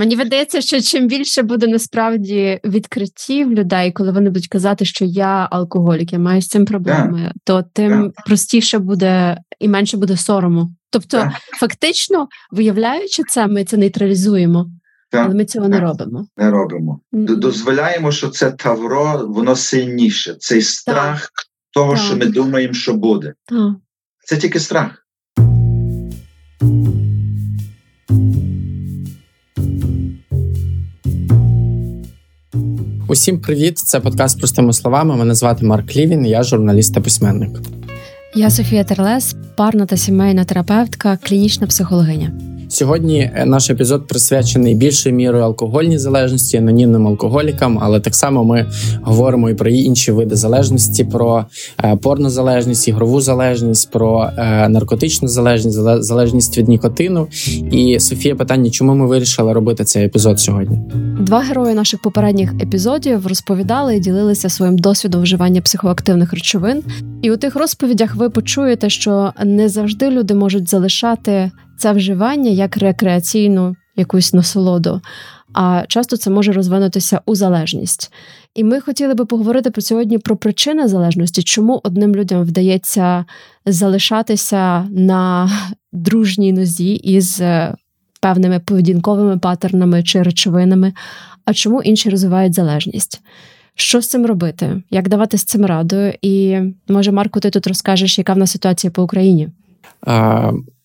Мені видається, що чим більше буде насправді відкриттів людей, коли вони будуть казати, що я алкоголік, я маю з цим проблеми, yeah. то тим yeah. простіше буде і менше буде сорому. Тобто, yeah. фактично, виявляючи це, ми це нейтралізуємо. Але ми цього не робимо. Не робимо. Дозволяємо, що це тавро, воно сильніше. Цей страх так. того, що ми думаємо, що буде. Це тільки страх. Усім привіт! Це подкаст простими словами. Мене звати Марк Лівін, я журналіст та письменник. Я Софія Терлес, парна та сімейна терапевтка, клінічна психологиня. Сьогодні е, наш епізод присвячений більшою мірою алкогольній залежності, анонімним алкоголікам, але так само ми говоримо і про інші види залежності: про е, порнозалежність, ігрову залежність, про е, наркотичну залежність, залежність від нікотину. І Софія, питання, чому ми вирішили робити цей епізод сьогодні? Два герої наших попередніх епізодів розповідали і ділилися своїм досвідом вживання психоактивних речовин. І у тих розповідях ви почуєте, що не завжди люди можуть залишати це вживання як рекреаційну якусь насолоду, а часто це може розвинутися у залежність. І ми хотіли би поговорити про сьогодні про причини залежності, чому одним людям вдається залишатися на дружній нозі із е, певними поведінковими паттернами чи речовинами, а чому інші розвивають залежність. Що з цим робити? Як давати з цим раду? І може, Марко, ти тут розкажеш, яка в нас ситуація по Україні?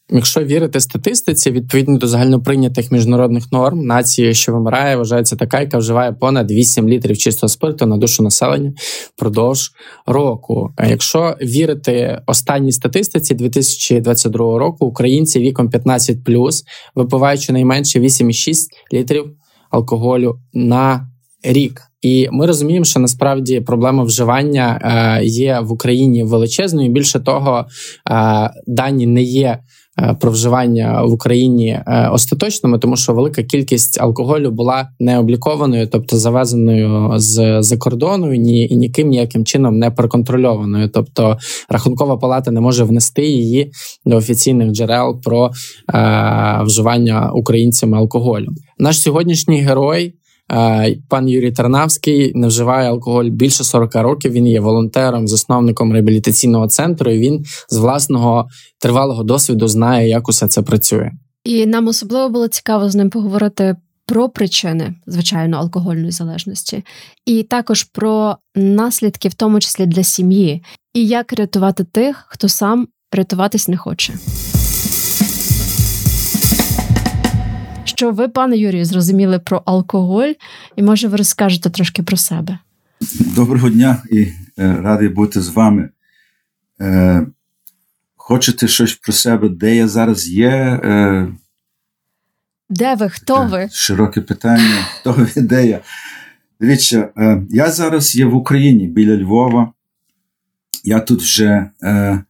Якщо вірити статистиці, відповідно до загальноприйнятих міжнародних норм, нація, що вимирає, вважається така, яка вживає понад 8 літрів чистого спирту на душу населення впродовж року. Якщо вірити останній статистиці 2022 року, українці віком 15+, випивають щонайменше 8,6 літрів алкоголю на рік. І ми розуміємо, що насправді проблема вживання е, є в Україні величезною. Більше того, е, дані не є. Е, про вживання в Україні остаточними, тому що велика кількість алкоголю була не облікованою, тобто завезеною з за кордону, ні і ніким ніяким чином не проконтрольованою. Тобто рахункова палата не може внести її до офіційних джерел про е, вживання українцями алкоголю. Наш сьогоднішній герой. Пан Юрій Тарнавський не вживає алкоголь більше 40 років. Він є волонтером, засновником реабілітаційного центру. і Він з власного тривалого досвіду знає, як усе це працює. І нам особливо було цікаво з ним поговорити про причини, звичайно, алкогольної залежності, і також про наслідки, в тому числі для сім'ї, і як рятувати тих, хто сам рятуватись не хоче. Що ви, пане Юрію, зрозуміли про алкоголь, і може ви розкажете трошки про себе. Доброго дня і е, радий бути з вами. Е, Хочете щось про себе, де я зараз є? Е, Де ви? Хто е, ви? Широке питання. Хто ви, де я? Дивіться, е, я зараз є в Україні біля Львова. Я тут вже е,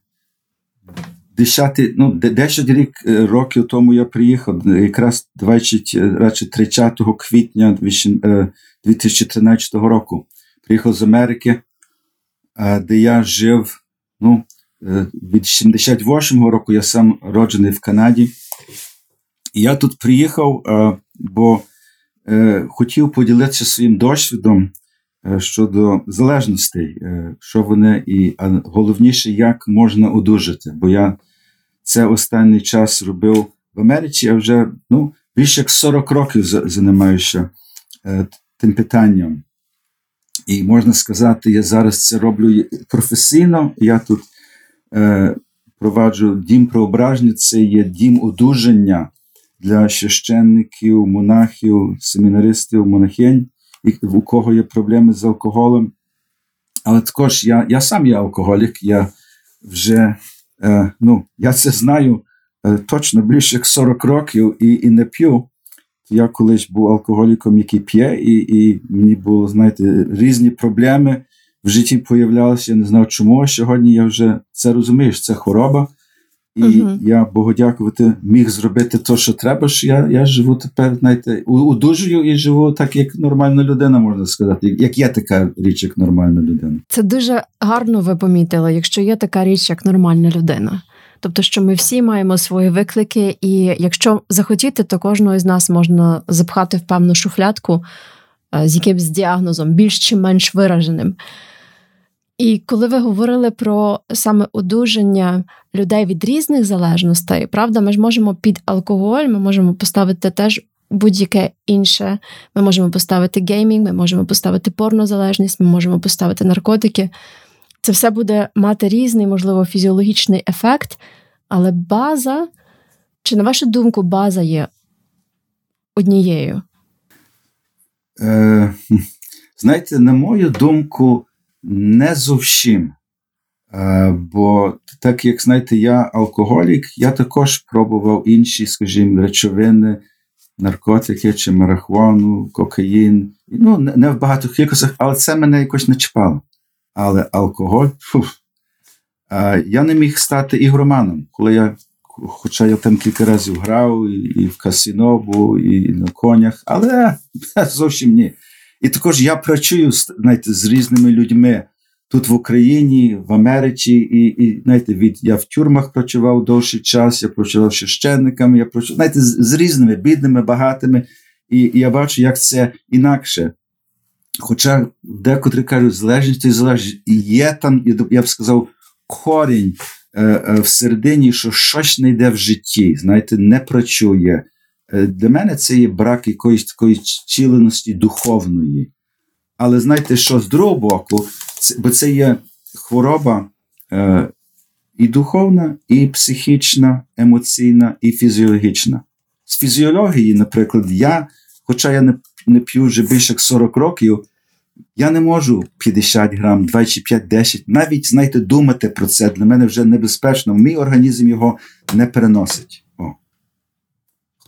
Десяти, ну, 10 рік е, років тому я приїхав, якраз 20, 30 квітня 2013 е, року. Приїхав з Америки, де я жив ну, е, від 78-го року, я сам роджений в Канаді. І я тут приїхав, бо хотів поділитися своїм досвідом щодо залежностей, що вони, і а головніше, як можна одужати. Бо я це останній час робив в Америці, я вже ну, більше як 40 років займаюся е, тим питанням. І можна сказати, я зараз це роблю професійно. Я тут е, проваджу дім преображення, це є дім одужання для священників, монахів, семінаристів, монахинь, у кого є проблеми з алкоголем. Але також я я сам є алкоголік, я вже Е, ну, я це знаю е, точно більше як 40 років і і не п'ю. Я колись був алкоголіком, який п'є, і і мені було, знаєте, різні проблеми в житті появлялися. Я не знав чому. Сьогодні я вже це розумієш, це хвороба. І uh-huh. я Богу дякувати, міг зробити те, що треба. що Я я живу тепер, знаєте, удужую і живу так, як нормальна людина, можна сказати. Як є така річ, як нормальна людина. Це дуже гарно ви помітили, якщо є така річ, як нормальна людина. Тобто, що ми всі маємо свої виклики, і якщо захотіти, то кожного з нас можна запхати в певну шуфлятку з якимсь діагнозом, більш чи менш вираженим. І коли ви говорили про саме одужання людей від різних залежностей, правда, ми ж можемо під алкоголь, ми можемо поставити теж будь-яке інше. Ми можемо поставити геймінг, ми можемо поставити порнозалежність, ми можемо поставити наркотики. Це все буде мати різний, можливо, фізіологічний ефект, але база, чи на вашу думку, база є однією? Е, Знаєте, на мою думку, не зовсім. Е, Бо, так як знаєте, я алкоголік, я також пробував інші, скажімо, речовини, наркотики чи марихуану, кокаїн. Ну, не в багатьох кількостях, але це мене якось не чіпало. Але алкоголь, фух, е, я не міг стати ігроманом, коли я. Хоча я там кілька разів грав, і, і в касіно і на конях, але зовсім ні. І також я працюю знаєте, з різними людьми тут в Україні, в Америці, і і знаєте, від я в тюрмах працював довший час, я працював священниками, я працював знаєте, з, з різними бідними, багатими, і, і я бачу, як це інакше. Хоча декотрі кажуть, залежність і залежність є там, я б сказав, корінь е, е, в середині, що щось не йде в житті, знаєте, не працює. Е, для мене це є брак якоїсь такої ціленості духовної. Але знаєте, що з другого боку, це, бо це є хвороба е, і духовна, і психічна, емоційна, і фізіологічна. З фізіології, наприклад, я, хоча я не, не п'ю вже більше як 40 років, я не можу 50 грам, 25-10, навіть знаєте, думати про це для мене вже небезпечно. Мій організм його не переносить.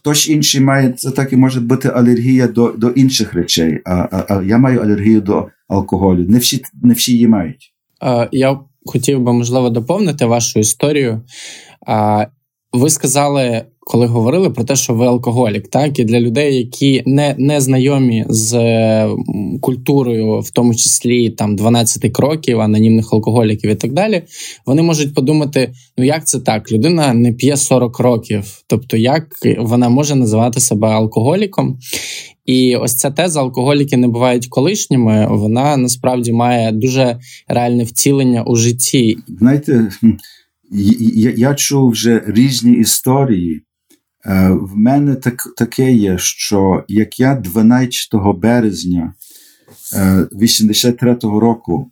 Хтось інший має це так і може бути алергія до до інших речей, а а, а я маю алергію до алкоголю. Не всі не всі її мають. Я хотів би можливо доповнити вашу історію. Ви сказали, коли говорили про те, що ви алкоголік, так і для людей, які не не знайомі з культурою, в тому числі там 12 кроків, анонімних алкоголіків і так далі, вони можуть подумати: ну як це так? Людина не п'є 40 років, тобто як вона може називати себе алкоголіком? І ось ця теза алкоголіки не бувають колишніми. Вона насправді має дуже реальне втілення у житті. Знаєте, я, я чув вже різні історії. Е, в мене так, таке є, що як я 12 березня 83-го е, року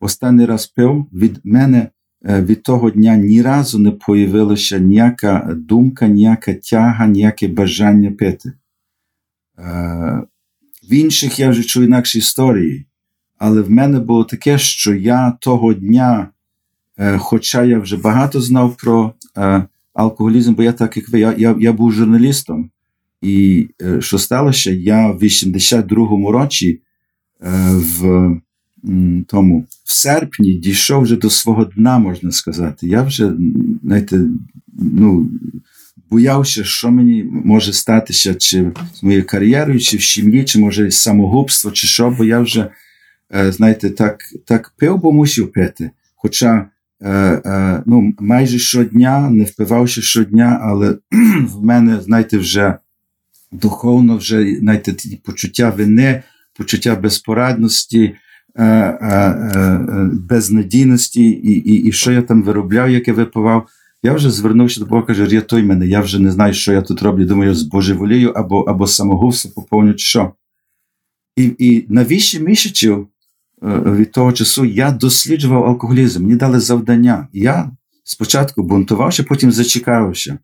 останній раз пив, від мене е, від того дня ні разу не появилася ніяка думка, ніяка тяга, ніяке бажання пити. В інших я вже чую інакші історії, але в мене було таке, що я того дня, хоча я вже багато знав про алкоголізм, бо я так як ви, я я, я був журналістом, і е, що сталося, я в 82-му році е, в тому в серпні дійшов вже до свого дна, можна сказати. Я вже знаєте, ну, боявся, що мені може статися, чи з моєю кар'єрою, чи в сім'ї, чи може самогубство, чи що, бо я вже, е, знаєте, так так пив, бо мусив пити. Хоча Е, е, ну, майже щодня, не впивавши щодня, але в мене, знаєте, вже духовно вже знаєте, почуття вини, почуття безпорадності, е, безнадійності, і, і, і що я там виробляв, яке випивав. Я вже звернувся до Бога, каже, рятуй мене, я вже не знаю, що я тут роблю. Думаю, з божеволію або або самогубство чи що. І і на вісім місяців Е, від того часу я досліджував алкоголізм, мені дали завдання. Я спочатку бунтувався, потім зачекався.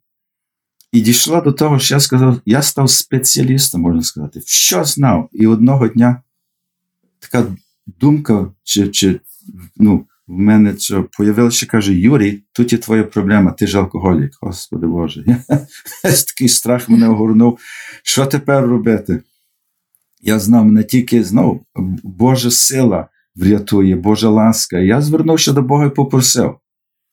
І дійшло до того, що я сказав, я став спеціалістом, можна сказати, що знав. І одного дня така думка, чи, чи ну, в мене що появилася, каже: Юрій, тут є твоя проблема, ти ж алкоголік, Господи Боже. Такий страх мене огорнув. Що тепер робити? Я знав не тільки знов Божа сила врятує, Божа ласка. Я звернувся до Бога і попросив.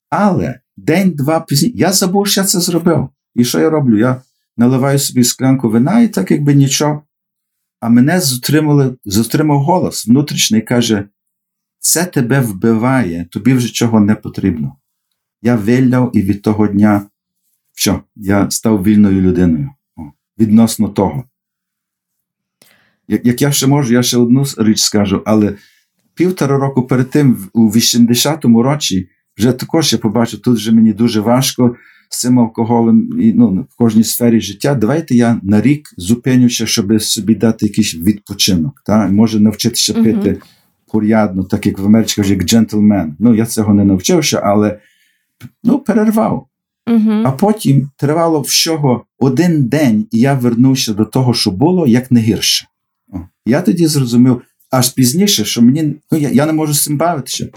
Але день-два пізніше я забув, що я це зробив. І що я роблю? Я наливаю собі склянку вина і так, якби нічого. А мене затримали, затримав голос внутрішній каже: це тебе вбиває, тобі вже чого не потрібно. я виляв, і від того дня що, я став вільною людиною. Відносно того. Як, як я ще можу, я ще одну річ скажу, але півтора року перед тим, у 80-му році, вже також я побачив, тут вже мені дуже важко з цим алкоголем і ну, в кожній сфері життя. Давайте я на рік зупинюся, щоб собі дати якийсь відпочинок. Та? Може навчитися uh-huh. пити порядно, так як в Америці кажуть, як джентльмен. Ну, я цього не навчився, але ну, перервав. Uh-huh. А потім тривало всього один день, і я вернувся до того, що було, як не гірше. Я тоді зрозумів аж пізніше, що мені ну, я, я не можу з цим бавитися.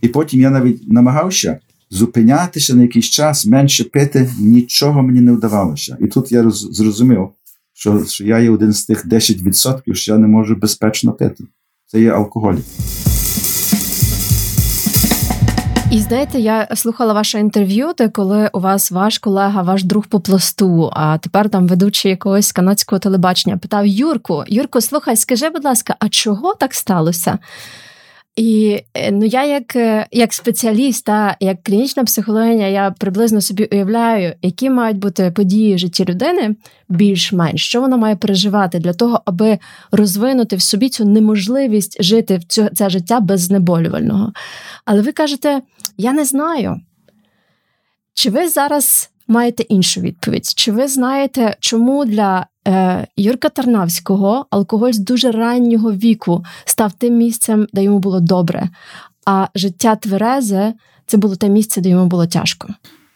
І потім я навіть намагався зупинятися на якийсь час, менше пити, нічого мені не вдавалося. І тут я роз, зрозумів, що, що я є один з тих 10%, що я не можу безпечно пити. Це є алкоголь. І знаєте, я слухала ваше інтерв'ю, де коли у вас ваш колега, ваш друг по пласту, а тепер там ведучий якогось канадського телебачення, питав Юрку: Юрку, слухай, скажи, будь ласка, а чого так сталося? І е, ну я, як е, як спеціаліст, та як клінічна психологиня, я приблизно собі уявляю, які мають бути події в житті людини більш-менш, що вона має переживати для того, аби розвинути в собі цю неможливість жити в цю, це життя без знеболювального. Але ви кажете, я не знаю. Чи ви зараз маєте іншу відповідь? Чи ви знаєте, чому для Юрка Тарнавського алкоголь з дуже раннього віку став тим місцем, де йому було добре, а життя Тверезе це було те місце, де йому було тяжко?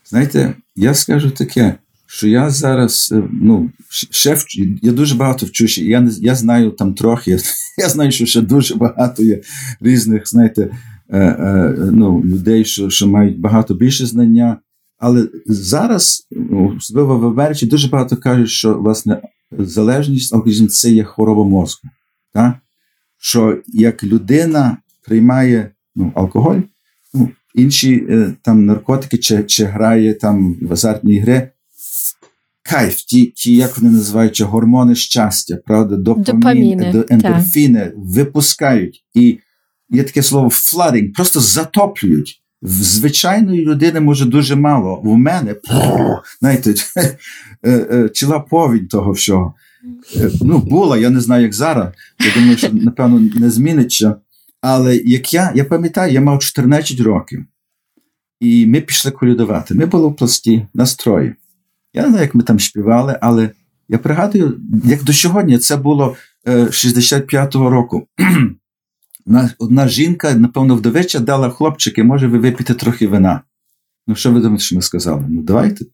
Знаєте, я скажу таке. Що я зараз, е, ну, ще вчу, я дуже багато вчуся, я я знаю там трохи, я знаю, що ще дуже багато є різних, знаєте, е, е, ну, людей, що що мають багато більше знання. Але зараз, ну, особливо в Америці, дуже багато кажуть, що власне залежність алкоголізм це є хвороба мозку. Так? Що як людина приймає ну, алкоголь, ну, інші е, там наркотики чи чи грає там в азартні гри, кайф, ті, ті, як вони називають, гормони щастя, правда, допамін, ендорфіни випускають. І є таке слово flooding, просто затоплюють. Звичайної людини може дуже мало. У мене знаєте, ціла е, повінь того всього. Е, ну, була, я не знаю, як зараз. Я думаю, що, напевно, не зміниться. Але як я я пам'ятаю, я мав 14 років, і ми пішли колядувати. Ми були в пласті настрої. Я не знаю, як ми там співали, але я пригадую, як до сьогодні це було е, 65-го року. Одна жінка, напевно, вдовича дала хлопчики, може ви вип'єте трохи вина. Ну, що ви думаєте, що ми сказали? Ну, давайте.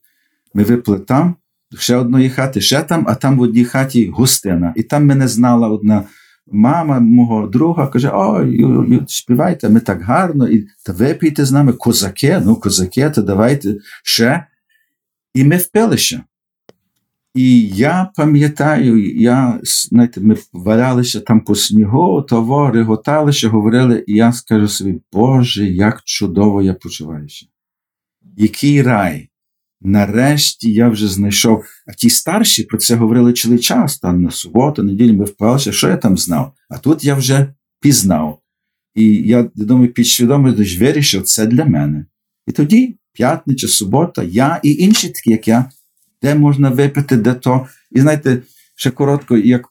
Ми випили там, ще одної хати, ще там, а там в одній хаті густина. І там мене знала одна мама мого друга, каже: Ой, співайте, ми так гарно, і та випійте з нами козаки, ну, козаки, то давайте ще. І ми впилися. І я пам'ятаю, я, знаєте, ми валялися там по снігу, того, реготалися, говорили, і я скажу собі, Боже, як чудово я почуваюся. Який рай! Нарешті я вже знайшов. А ті старші про це говорили цілий час, там на суботу, неділю ми впалися, що я там знав. А тут я вже пізнав. І я думаю, підсвідомо вирішив, це для мене. І тоді, п'ятниця, субота, я і інші такі, як я де можна випити, де то. І знаєте, ще коротко, як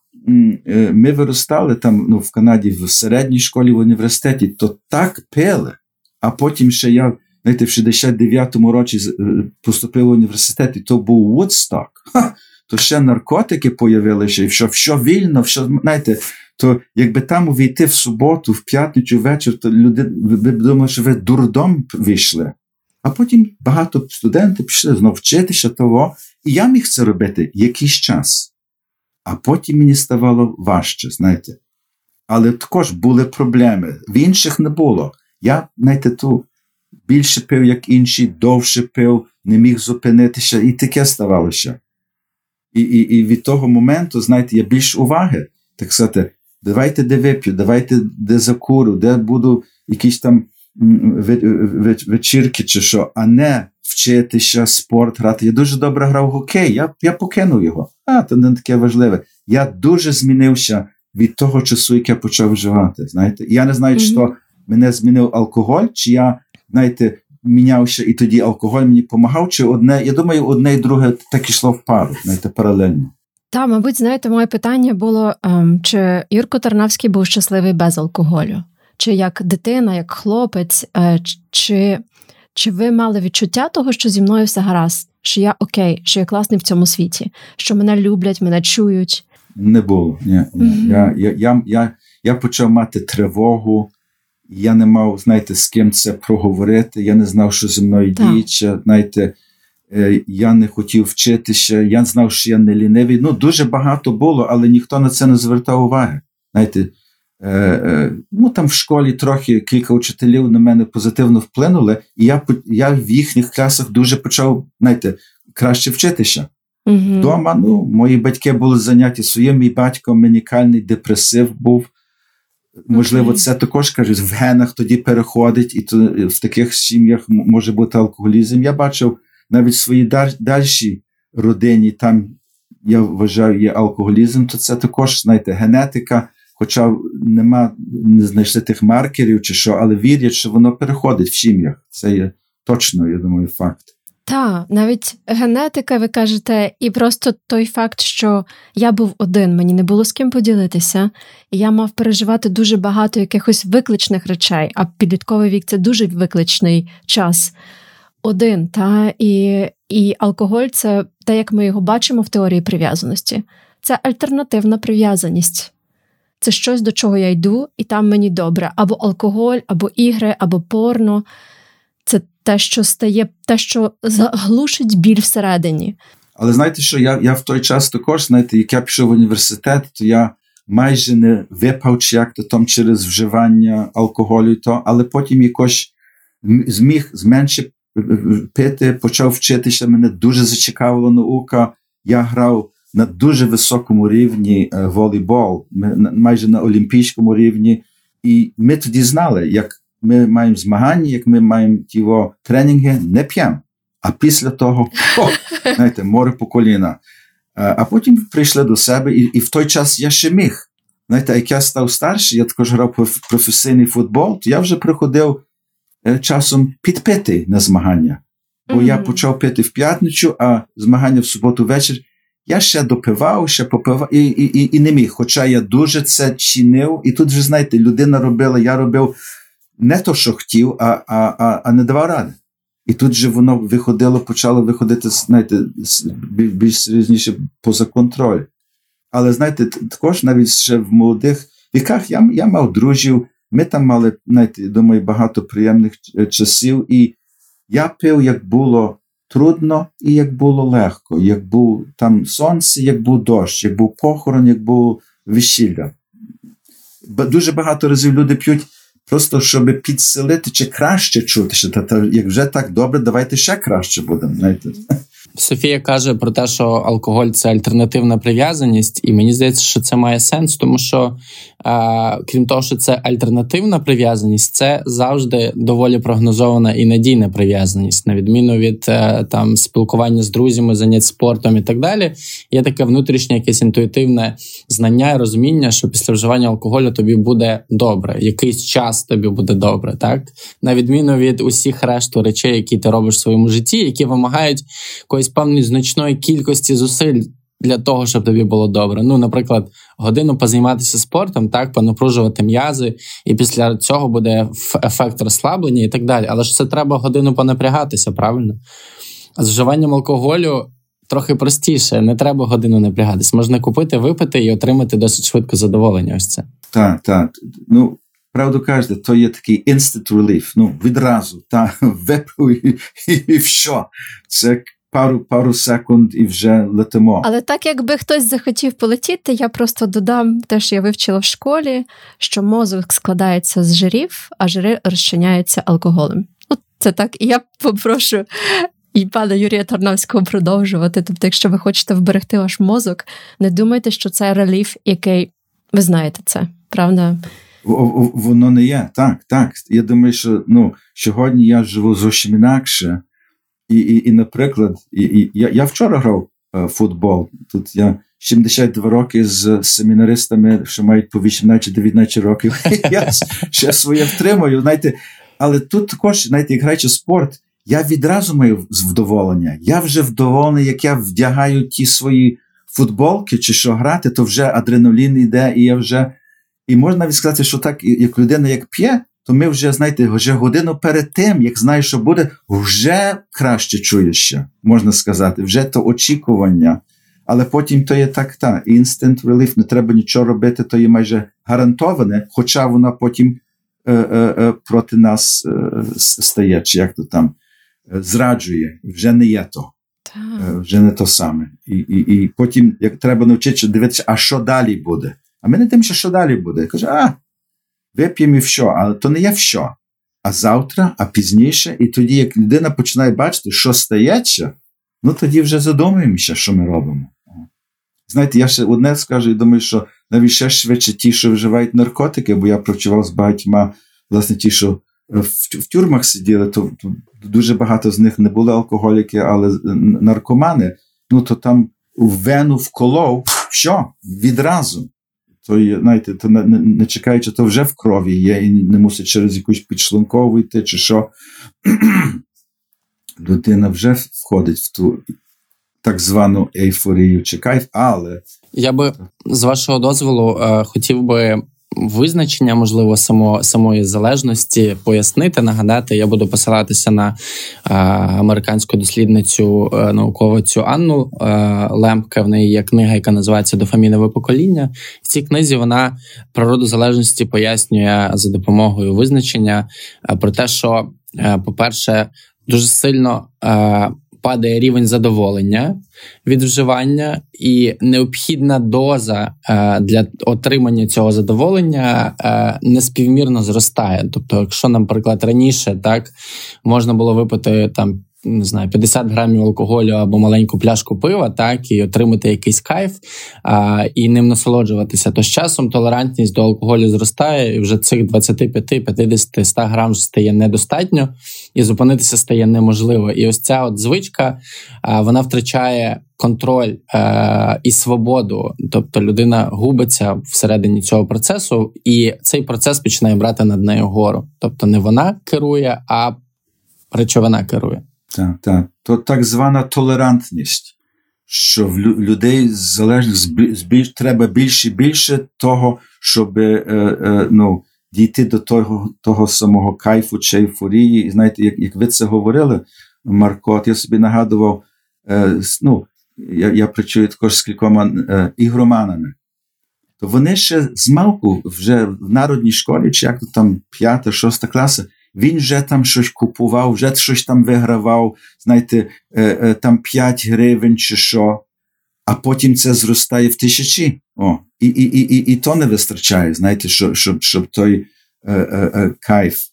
е, ми виростали там ну, в Канаді в середній школі в університеті, то так пили. А потім ще я знаєте, в 69-му році е, поступив в університет, і то був Вудсток. То ще наркотики появилися, і що, що вільно, що, знаєте, то якби там увійти в суботу, в п'ятницю вечір, то люди думали, що ви дурдом вийшли. А потім багато студентів пішли знову вчитися того, і я міг це робити якийсь час. А потім мені ставало важче, знаєте. Але також були проблеми. В інших не було. Я, знаєте, ту більше пив, як інші, довше пив, не міг зупинитися, і таке ставалося. І і, і від того моменту, знаєте, я більш уваги, так сказати, давайте де вип'ю, давайте де закуру, де буду якісь там вечірки чи що, а не вчитися, спорт грати. Я дуже добре грав хокей, я я покинув його. А, це не таке важливе. Я дуже змінився від того часу, як я почав вживати. знаєте. я не знаю, mm-hmm. чи то мене змінив алкоголь, чи я, знаєте, мінявся, і тоді алкоголь мені допомагав, чи одне, я думаю, одне і друге так ішло в пару, знаєте, паралельно. Та, мабуть, знаєте, моє питання було: ем, чи Юрко Тарнавський був щасливий без алкоголю? Чи як дитина, як хлопець, е, чи чи ви мали відчуття того, що зі мною все гаразд, що я окей, що я класний в цьому світі, що мене люблять, мене чують? Не було. Ні, ні. Mm-hmm. Я, я, я, я, я почав мати тривогу, я не мав, знаєте, з ким це проговорити. Я не знав, що зі мною діється. Знаєте, е, я не хотів вчитися, я знав, що я не лінивий. Ну, дуже багато було, але ніхто на це не звертав уваги. Знаєте, ну там в школі трохи кілька учителів на мене позитивно вплинули, і я я в їхніх класах дуже почав знаєте, краще вчитися. Дома ну, мої батьки були зайняті своїм, мій батько манікальний депресив був. Можливо, okay. це також кажуть, в генах тоді переходить, і то в таких сім'ях може бути алкоголізм. Я бачив навіть в своїй дальшій родині, там я вважаю, є алкоголізм, то це також, знаєте, генетика хоча нема, не знайшли тих маркерів чи що, але вірять, що воно переходить в сім'ях. Це є точно, я думаю, факт. Так, навіть генетика, ви кажете, і просто той факт, що я був один, мені не було з ким поділитися, і я мав переживати дуже багато якихось викличних речей, а підлітковий вік це дуже викличний час. Один, та і, і алкоголь це те, як ми його бачимо в теорії прив'язаності. Це альтернативна прив'язаність це щось, до чого я йду, і там мені добре. Або алкоголь, або ігри, або порно. Це те, що стає, те, що заглушить біль всередині. Але знаєте, що я я в той час також, знаєте, як я пішов в університет, то я майже не випав чи як то там через вживання алкоголю, і то, але потім якось зміг зменше пити, почав вчитися. Мене дуже зацікавила наука. Я грав на дуже високому рівні е, волейбол, майже на олімпійському рівні. І ми тоді знали, як ми маємо змагання, як ми маємо ті тренінги, не п'ємо. А після того о, знаєте, море по коліна. Е, а потім прийшли до себе, і і в той час я ще міг. Знаєте, як я став старший, я також грав професійний футбол, то я вже приходив е, часом підпити на змагання. Бо mm-hmm. я почав пити в п'ятницю, а змагання в суботу вечір. Я ще допивав, ще попивав і і, і, не міг. Хоча я дуже це чинив, і тут вже, знаєте, людина робила, я робив не то, що хотів, а а, а, а не давав ради. І тут же воно виходило, почало виходити, знаєте, більш серйозніше поза контроль. Але знаєте, також навіть ще в молодих віках я я мав друзів, ми там мали, знаєте, думаю, багато приємних часів, і я пив, як було трудно і як було легко, як був там сонце, як був дощ, як був похорон, як був весілля. Дуже багато разів люди п'ють просто, щоб підсилити чи краще чути, що та, та, як вже так добре, давайте ще краще будемо. знаєте. Софія каже про те, що алкоголь це альтернативна прив'язаність, і мені здається, що це має сенс, тому що крім того, що це альтернативна прив'язаність, це завжди доволі прогнозована і надійна прив'язаність, на відміну від е, там спілкування з друзями, занять спортом і так далі. Є таке внутрішнє якесь інтуїтивне знання і розуміння, що після вживання алкоголю тобі буде добре, якийсь час тобі буде добре, так на відміну від усіх решту речей, які ти робиш в своєму житті, які вимагають якоїсь певної значної кількості зусиль для того, щоб тобі було добре. Ну, наприклад, годину позайматися спортом, так, понапружувати м'язи, і після цього буде ефект розслаблення і так далі. Але ж це треба годину понапрягатися, правильно? А з вживанням алкоголю. Трохи простіше, не треба годину напрягатись. Можна купити, випити і отримати досить швидко задоволення. Ось це. Так, так. Ну, правду кажете, то є такий instant relief, Ну, відразу, та випив і, і, і що. Це пару пару секунд і вже летимо. Але так, якби хтось захотів полетіти, я просто додам те, що я вивчила в школі, що мозок складається з жирів, а жири розчиняються алкоголем. Ну, це так, і я попрошу. І пана Юрія Тарнавського продовжувати. Тобто, якщо ви хочете вберегти ваш мозок, не думайте, що це реліф, який ви знаєте це, правда? Воно не є. Так, так. Я думаю, що ну, сьогодні я живу зовсім інакше. І, і, і наприклад, і, і, я я вчора грав е, футбол. Тут я 72 роки з семінаристами, що мають по 18-19 років. Я ще своє втримую. Знаєте, Але тут також, знаєте, як граючи спорт, я відразу маю вдоволення. Я вже вдоволений, як я вдягаю ті свої футболки чи що грати, то вже адреналін йде, і я вже. І можна навіть сказати, що так, як людина як п'є, то ми вже, знаєте, вже годину перед тим, як знаєш, що буде, вже краще чуєш, можна сказати, вже то очікування. Але потім то є так, та instant relief, не треба нічого робити, то є майже гарантоване, хоча вона потім е, е, е, проти нас е, стає, чи як то там е, зраджує, вже не є то. Е, вже не то саме. І і, і потім як треба навчитися дивитися, а що далі буде. А ми не тим, що далі буде. Я кажу, а вип'ємо і що, але то не є що. А завтра, а пізніше, і тоді, як людина починає бачити, що стається, ну тоді вже задумуємося, що ми робимо. Знаєте, я ще одне скажу і думаю, що навіть ще швидше ті, що вживають наркотики, бо я працював з багатьма, власне, ті, що в, в тюрмах сиділи, то, то дуже багато з них не були алкоголіки, але наркомани, ну то там в вену вколов, що? Відразу. То, знаєте, то не, не чекаючи, то вже в крові є, і не мусить через якусь підшлункову йти, чи що. Людина вже входить в ту так звану ейфорію чи кайф, але. Я би з вашого дозволу е, хотів би визначення, можливо, само, самої залежності пояснити, нагадати. Я буду посилатися на е, американську дослідницю е, науковицю Анну е, Лемпке. В неї є книга, яка називається Дофамінове покоління. В цій книзі вона природу залежності пояснює за допомогою визначення е, про те, що, е, по-перше, дуже сильно. Падає рівень задоволення від вживання, і необхідна доза е, для отримання цього задоволення е, неспівмірно зростає. Тобто, якщо, наприклад, раніше так можна було випити там не знаю, 50 грамів алкоголю або маленьку пляшку пива, так і отримати якийсь кайф а, і ним насолоджуватися. То з часом толерантність до алкоголю зростає, і вже цих 25, 50, 100 грам стає недостатньо, і зупинитися стає неможливо. І ось ця от звичка а, вона втрачає. Контроль е, і свободу, тобто людина губиться всередині цього процесу, і цей процес починає брати над нею гору. Тобто не вона керує, а речовина керує. Так, так. То так звана толерантність, що в людей залежно збільш, треба більше і більше того, щоб е, е, ну, дійти до того того самого кайфу чи ейфорії. І знаєте, як як ви це говорили, Марко, я собі нагадував, е, ну, я я працюю також з кількома е, ігроманами. То вони ще з малку вже в народній школі, чи як то там п'ята, шоста класа, він вже там щось купував, вже щось там вигравав, знаєте, е, е, там 5 гривень чи що, а потім це зростає в тисячі. О, І і, і, і, і то не вистачає, знаєте, щоб щоб, щоб той е, е, е, кайф.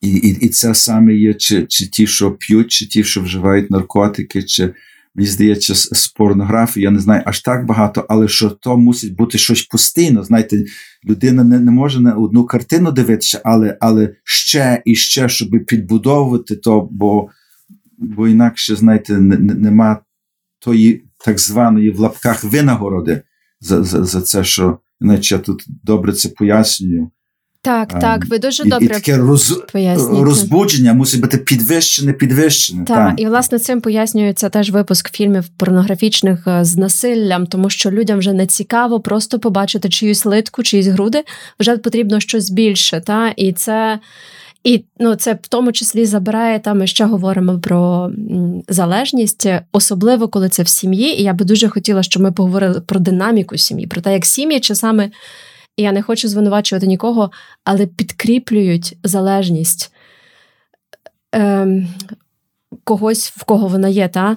І і, і це саме є, чи чи ті, що п'ють, чи ті, що вживають наркотики, чи мені здається, з порнографії, я не знаю аж так багато, але що то мусить бути щось постійно. Знаєте, людина не не може на одну картину дивитися, але але ще і ще, щоб підбудовувати то, бо бо інакше, знаєте, не, не, нема тої так званої в лапках винагороди за за, за це, що іначе я тут добре це пояснюю. Так, ем, так, ви дуже добре і таке роз... розбудження мусить бути підвищене, підвищене. Так, так, і власне цим пояснюється теж випуск фільмів порнографічних е, з насиллям, тому що людям вже не цікаво просто побачити чиюсь литку, чиїсь груди, вже потрібно щось більше. Та? І це і ну, це в тому числі забирає там. Ми ще говоримо про залежність, особливо коли це в сім'ї. І я би дуже хотіла, щоб ми поговорили про динаміку сім'ї, про те, як сім'ї часами і я не хочу звинувачувати нікого, але підкріплюють залежність е, когось, в кого вона є, та?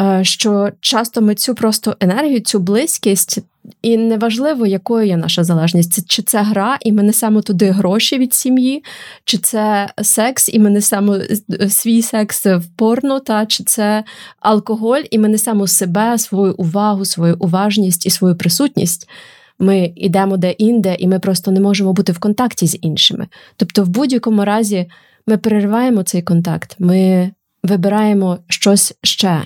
Е, що часто ми цю просто енергію, цю близькість, і неважливо, якою є наша залежність, чи це гра, і ми несемо туди гроші від сім'ї, чи це секс, і ми несемо е, свій секс в порно, та чи це алкоголь, і ми несемо себе, свою увагу, свою уважність і свою присутність ми йдемо де-інде, і ми просто не можемо бути в контакті з іншими. Тобто, в будь-якому разі ми перериваємо цей контакт, ми вибираємо щось ще.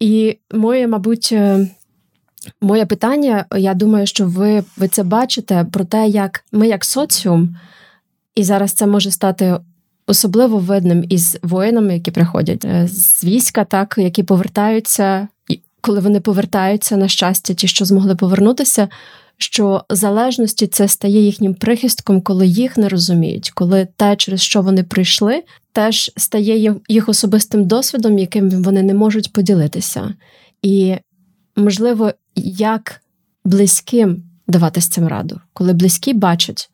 І моє, мабуть, е, моє питання, я думаю, що ви, ви це бачите про те, як ми, як соціум, І зараз це може стати особливо видним із воїнами, які приходять е, з війська, так які повертаються, коли вони повертаються на щастя, ті, що змогли повернутися. Що залежності це стає їхнім прихистком, коли їх не розуміють, коли те, через що вони прийшли, теж стає їх особистим досвідом, яким вони не можуть поділитися. І, можливо, як близьким давати з цим раду, коли близькі бачать,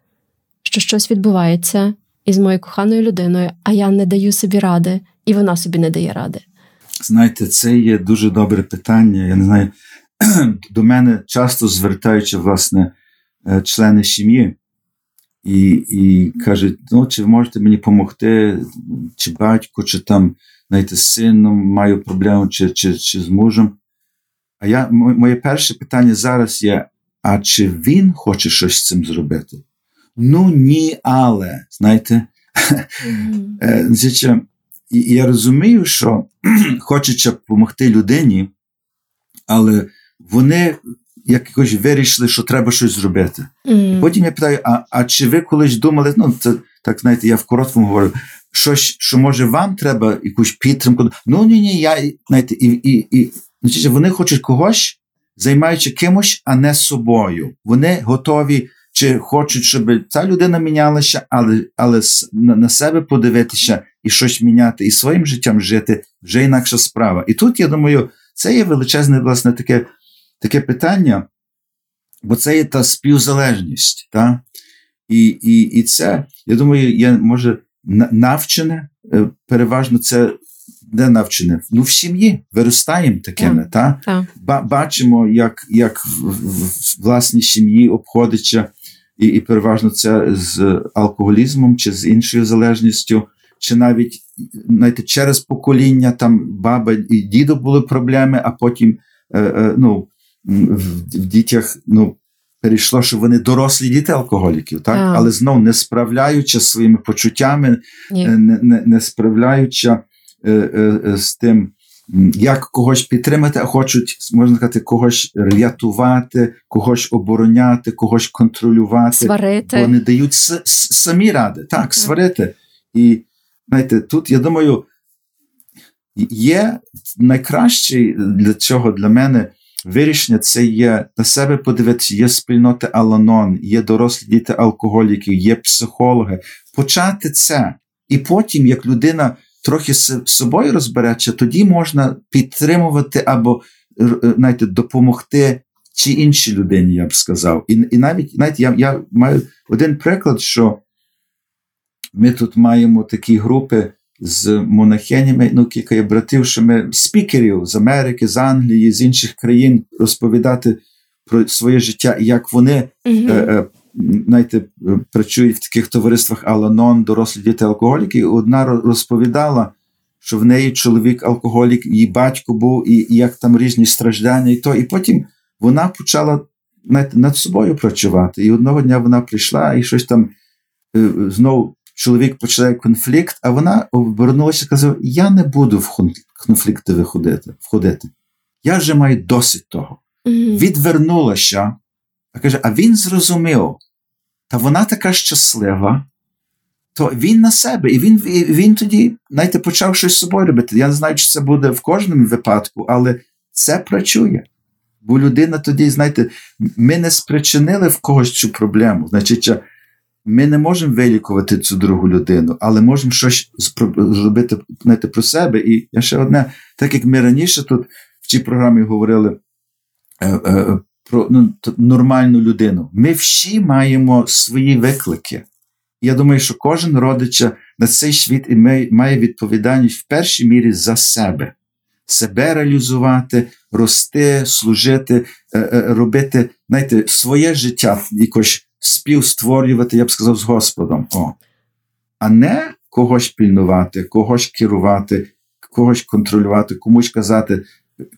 що щось відбувається із моєю коханою людиною, а я не даю собі ради, і вона собі не дає ради. Знаєте, це є дуже добре питання. Я не знаю, до мене часто звертаються власне е, члени сім'ї і і кажуть: ну, чи можете мені допомогти, чи батько, чи там знаєте, з сином маю проблему, чи, чи, чи з мужем. А я, моє перше питання зараз є: а чи він хоче щось з цим зробити? Ну ні, але знаєте, mm-hmm. і я розумію, що хочеться допомогти людині, але вони якось вирішили, що треба щось зробити. Mm-hmm. Потім я питаю: а а чи ви колись думали, ну це так знаєте, я в короткому говорю, щось, що може вам треба якусь підтримку? Ну ні, ні, я знаєте, і і, і значить, вони хочуть когось, займаючи кимось, а не собою. Вони готові чи хочуть, щоб ця людина мінялася, але але на себе подивитися і щось міняти, і своїм життям жити вже інакша справа. І тут я думаю, це є величезне власне таке таке питання, бо це є та співзалежність. Та? І і, і це, я думаю, є може навчене, е, переважно це. Де навчене? Ну, в сім'ї виростаємо такими, та? та? Бачимо, як як в, в, в власній сім'ї обходиться і і переважно це з алкоголізмом чи з іншою залежністю, чи навіть знаєте, через покоління там баба і дідо були проблеми, а потім е, е, ну, в, в дітях ну, перейшло, що вони дорослі діти алкоголіків, так? Yeah. але знов не справляючи своїми почуттями. Е, не, не, не справляючи е, е, з тим як когось підтримати, а хочуть, можна сказати, когось рятувати, когось обороняти, когось контролювати. Сварити. Вони дають с- с- самі ради. Так, так, сварити. І знаєте, тут, я думаю, є найкраще для цього для мене вирішення це є на себе подивитися, є спільноти Аланон, є дорослі діти алкоголіків, є психологи. Почати це. І потім, як людина трохи з собою розбереться, тоді можна підтримувати або е, знаєте, допомогти чи іншій людині, я б сказав. І і навіть знаєте, я я маю один приклад, що ми тут маємо такі групи з монахинями, ну, кілька є братів, що ми спікерів з Америки, з Англії, з інших країн розповідати про своє життя і як вони. Mm-hmm. Е, знаєте, працюють в таких товариствах Аланон, дорослі діти алкоголіки. І одна розповідала, що в неї чоловік алкоголік, її батько був, і, і як там різні страждання, і то. І потім вона почала знаєте, над собою працювати. І одного дня вона прийшла і щось там е, знову. Чоловік починає конфлікт, а вона обернулася і казала: Я не буду в конфлікти виходити, входити. Я вже маю досить того. Mm-hmm. Відвернулася а каже, а він зрозумів, та вона така щаслива, то він на себе, і він він тоді, знаєте, почав щось з собою робити. Я не знаю, чи це буде в кожному випадку, але це працює. Бо людина тоді, знаєте, ми не спричинили в когось цю проблему. Значить, ми не можемо вилікувати цю другу людину, але можемо щось зробити знаєте, про себе. І ще одне, так як ми раніше тут в цій програмі говорили е, е, про ну, нормальну людину. Ми всі маємо свої виклики. Я думаю, що кожен родича на цей світ і має відповідальність в першій мірі за себе, себе реалізувати, рости, служити, е, е, робити знаєте, своє життя якось співстворювати, я б сказав, з Господом. О. А не когось пільнувати, когось керувати, когось контролювати, комусь казати,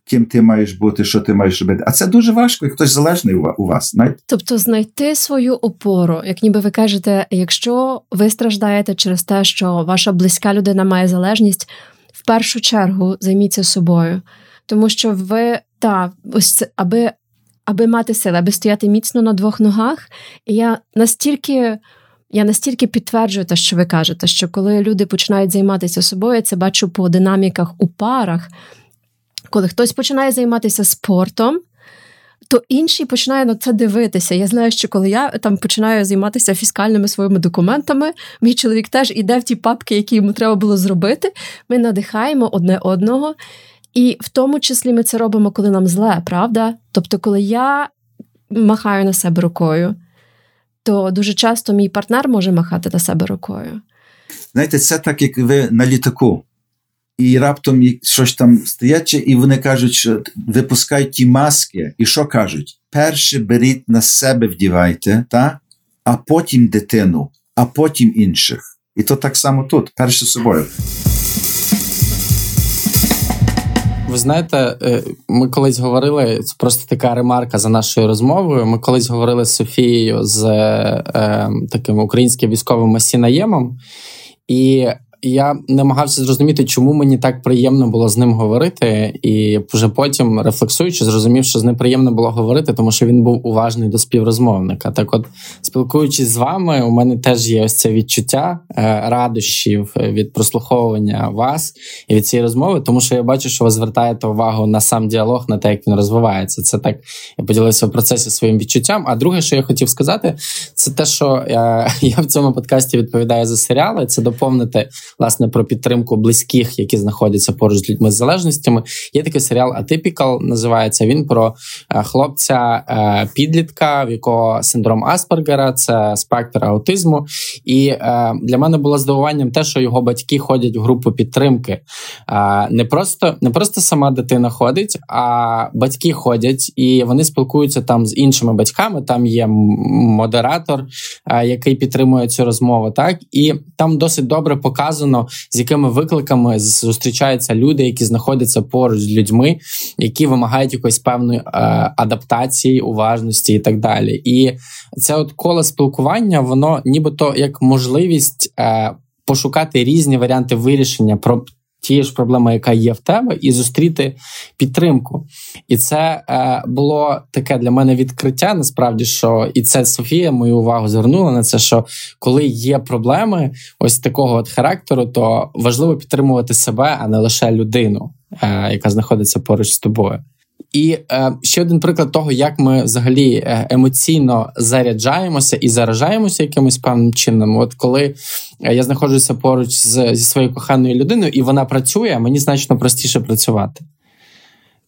ким ти маєш бути, що ти маєш робити. А це дуже важко, як хтось залежний у вас. Знаєте? Тобто знайти свою опору, як ніби ви кажете, якщо ви страждаєте через те, що ваша близька людина має залежність, в першу чергу займіться собою, тому що ви та ось це, аби. Аби мати сили, аби стояти міцно на двох ногах, і я настільки я настільки підтверджую те, що ви кажете, що коли люди починають займатися собою, я це бачу по динаміках у парах. Коли хтось починає займатися спортом, то інший починає на це дивитися. Я знаю, що коли я там починаю займатися фіскальними своїми документами, мій чоловік теж іде в ті папки, які йому треба було зробити. Ми надихаємо одне одного. І в тому числі ми це робимо, коли нам зле, правда? Тобто, коли я махаю на себе рукою, то дуже часто мій партнер може махати на себе рукою. Знаєте, це так, як ви на літаку. І раптом щось там стається, і вони кажуть, що випускають ті маски, і що кажуть? Перше беріть на себе вдівайте, та? а потім дитину, а потім інших. І то так само тут, перше собою. Ви знаєте, е, ми колись говорили, це просто така ремарка за нашою розмовою. Ми колись говорили з Софією з е, таким українським військовим Масінаємом, і я намагався зрозуміти, чому мені так приємно було з ним говорити, і вже потім, рефлексуючи, зрозумів, що з ним приємно було говорити, тому що він був уважний до співрозмовника. Так, от, спілкуючись з вами, у мене теж є ось це відчуття е, радощів від прослуховування вас і від цієї розмови, тому що я бачу, що ви звертаєте увагу на сам діалог, на те, як він розвивається. Це так я поділився в процесі своїм відчуттям. А друге, що я хотів сказати, це те, що я, я в цьому подкасті відповідаю за серіали, це доповнити власне про підтримку близьких, які знаходяться поруч з людьми з залежностями. Є такий серіал Atypical, називається він про е, хлопця е, підлітка, в якого синдром Аспергера, це спектр аутизму. І е, для мене було здивуванням те, що його батьки ходять в групу підтримки. Не просто не просто сама дитина ходить, а батьки ходять і вони спілкуються там з іншими батьками. Там є модератор, який підтримує цю розмову. Так і там досить добре показано показано, з якими викликами зустрічаються люди, які знаходяться поруч з людьми, які вимагають якоїсь певної е, адаптації, уважності і так далі. І це от коло спілкування, воно нібито як можливість. Е, Пошукати різні варіанти вирішення тієї ж проблеми, яка є в тебе, і зустріти підтримку. І це е, було таке для мене відкриття. Насправді, що і це Софія мою увагу звернула на це, що коли є проблеми ось такого от характеру, то важливо підтримувати себе, а не лише людину, е, яка знаходиться поруч з тобою. І е, ще один приклад того, як ми взагалі е, емоційно заряджаємося і заражаємося якимось певним чином. От коли е, я знаходжуся поруч з, зі своєю коханою людиною, і вона працює, мені значно простіше працювати.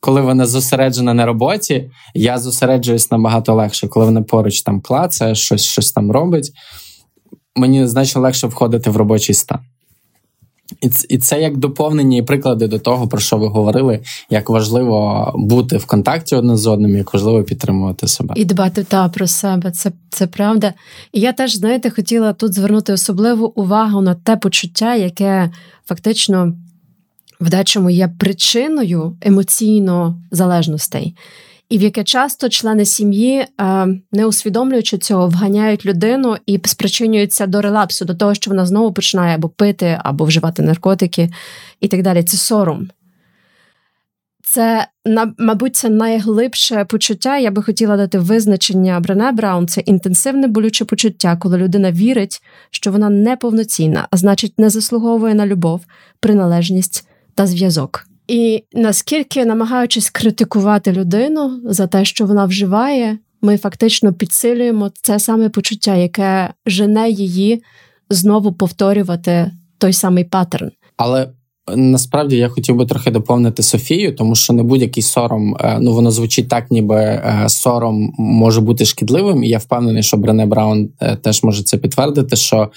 Коли вона зосереджена на роботі, я зосереджуюсь набагато легше. Коли вона поруч там клацає, щось щось там робить, мені значно легше входити в робочий стан. І це, і це як доповнення і приклади до того, про що ви говорили, як важливо бути в контакті одне з одним, як важливо підтримувати себе і дбати та про себе. Це це правда. І я теж знаєте, хотіла тут звернути особливу увагу на те почуття, яке фактично в дечому є причиною емоційно залежностей і в яке часто члени сім'ї, е, не усвідомлюючи цього, вганяють людину і спричинюються до релапсу, до того, що вона знову починає або пити, або вживати наркотики і так далі. Це сором. Це, мабуть, це найглибше почуття. Я би хотіла дати визначення Брене Браун. Це інтенсивне болюче почуття, коли людина вірить, що вона неповноцінна, а значить, не заслуговує на любов, приналежність та зв'язок. І наскільки, намагаючись критикувати людину за те, що вона вживає, ми фактично підсилюємо це саме почуття, яке жене її знову повторювати той самий паттерн. Але Насправді я хотів би трохи доповнити Софію, тому що не будь-який сором, е, ну воно звучить так, ніби е, сором може бути шкідливим. І я впевнений, що Брене Браун е, теж може це підтвердити. Що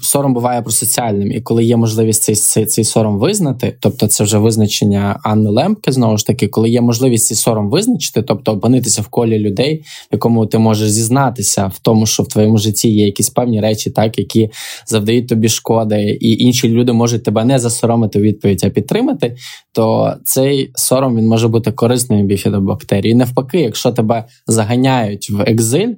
сором буває просоціальним, і коли є можливість цей цей, цей сором визнати, тобто це вже визначення Анни Лемпки, знову ж таки, коли є можливість цей сором визначити, тобто опинитися в колі людей, в якому ти можеш зізнатися в тому, що в твоєму житті є якісь певні речі, так які завдають тобі шкоди, і інші люди можуть тебе не засоромити відповідь, а підтримати, то цей сором він може бути корисним біфідобактерії. І навпаки, якщо тебе заганяють в екзиль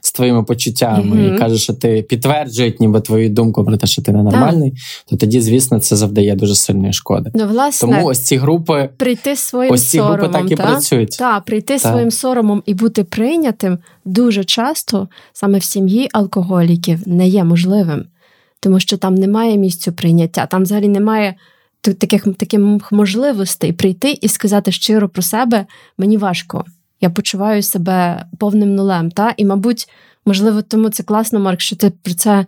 з твоїми почуттями mm-hmm. і кажуть, що ти підтверджують, ніби твою думку про те, що ти ненормальний, так. то тоді, звісно, це завдає дуже сильної шкоди. Ну, власне, Тому ось ці групи прийти своїм ось ці соромом, групи так і та? працюють. Так, прийти та. своїм соромом і бути прийнятим дуже часто саме в сім'ї алкоголіків не є можливим тому що там немає місцю прийняття, там взагалі немає таких таких можливостей прийти і сказати щиро про себе мені важко. Я почуваю себе повним нулем. Та? І, мабуть, можливо, тому це класно, Марк, що ти про це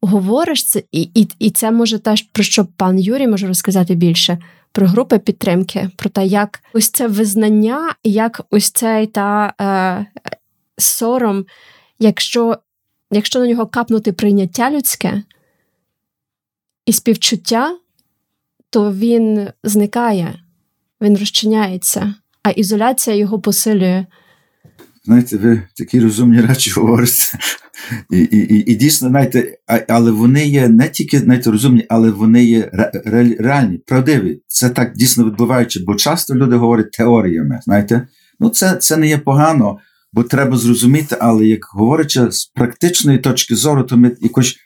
говориш, це, і і, і це може теж про що пан Юрій може розказати більше. Про групи підтримки, про те, як ось це визнання, як ось цей та е, сором, якщо якщо на нього капнути прийняття людське і співчуття, то він зникає, він розчиняється, а ізоляція його посилює. Знаєте, ви такі розумні речі говорите. І і, і, і дійсно, знаєте, але вони є не тільки знаєте, розумні, але вони є ре, реальні, правдиві. Це так дійсно відбувається, бо часто люди говорять теоріями. знаєте. Ну, Це це не є погано, бо треба зрозуміти, але як говорячи з практичної точки зору, то ми якось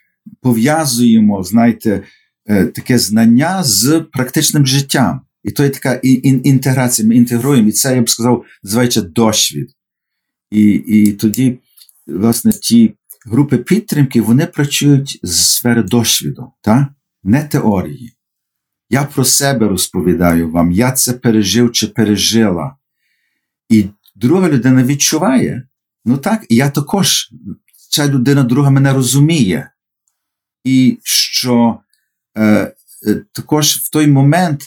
пов'язуємо, знаєте, е, таке знання з практичним життям. І то є така інтеграція, ми інтегруємо, і це я б сказав, називається досвід. І і тоді, власне, ті групи підтримки вони працюють з сфери досвіду, та? не теорії. Я про себе розповідаю вам, я це пережив чи пережила. І друга людина відчуває. Ну так, я також, ця людина друга мене розуміє. І що е, е, також в той момент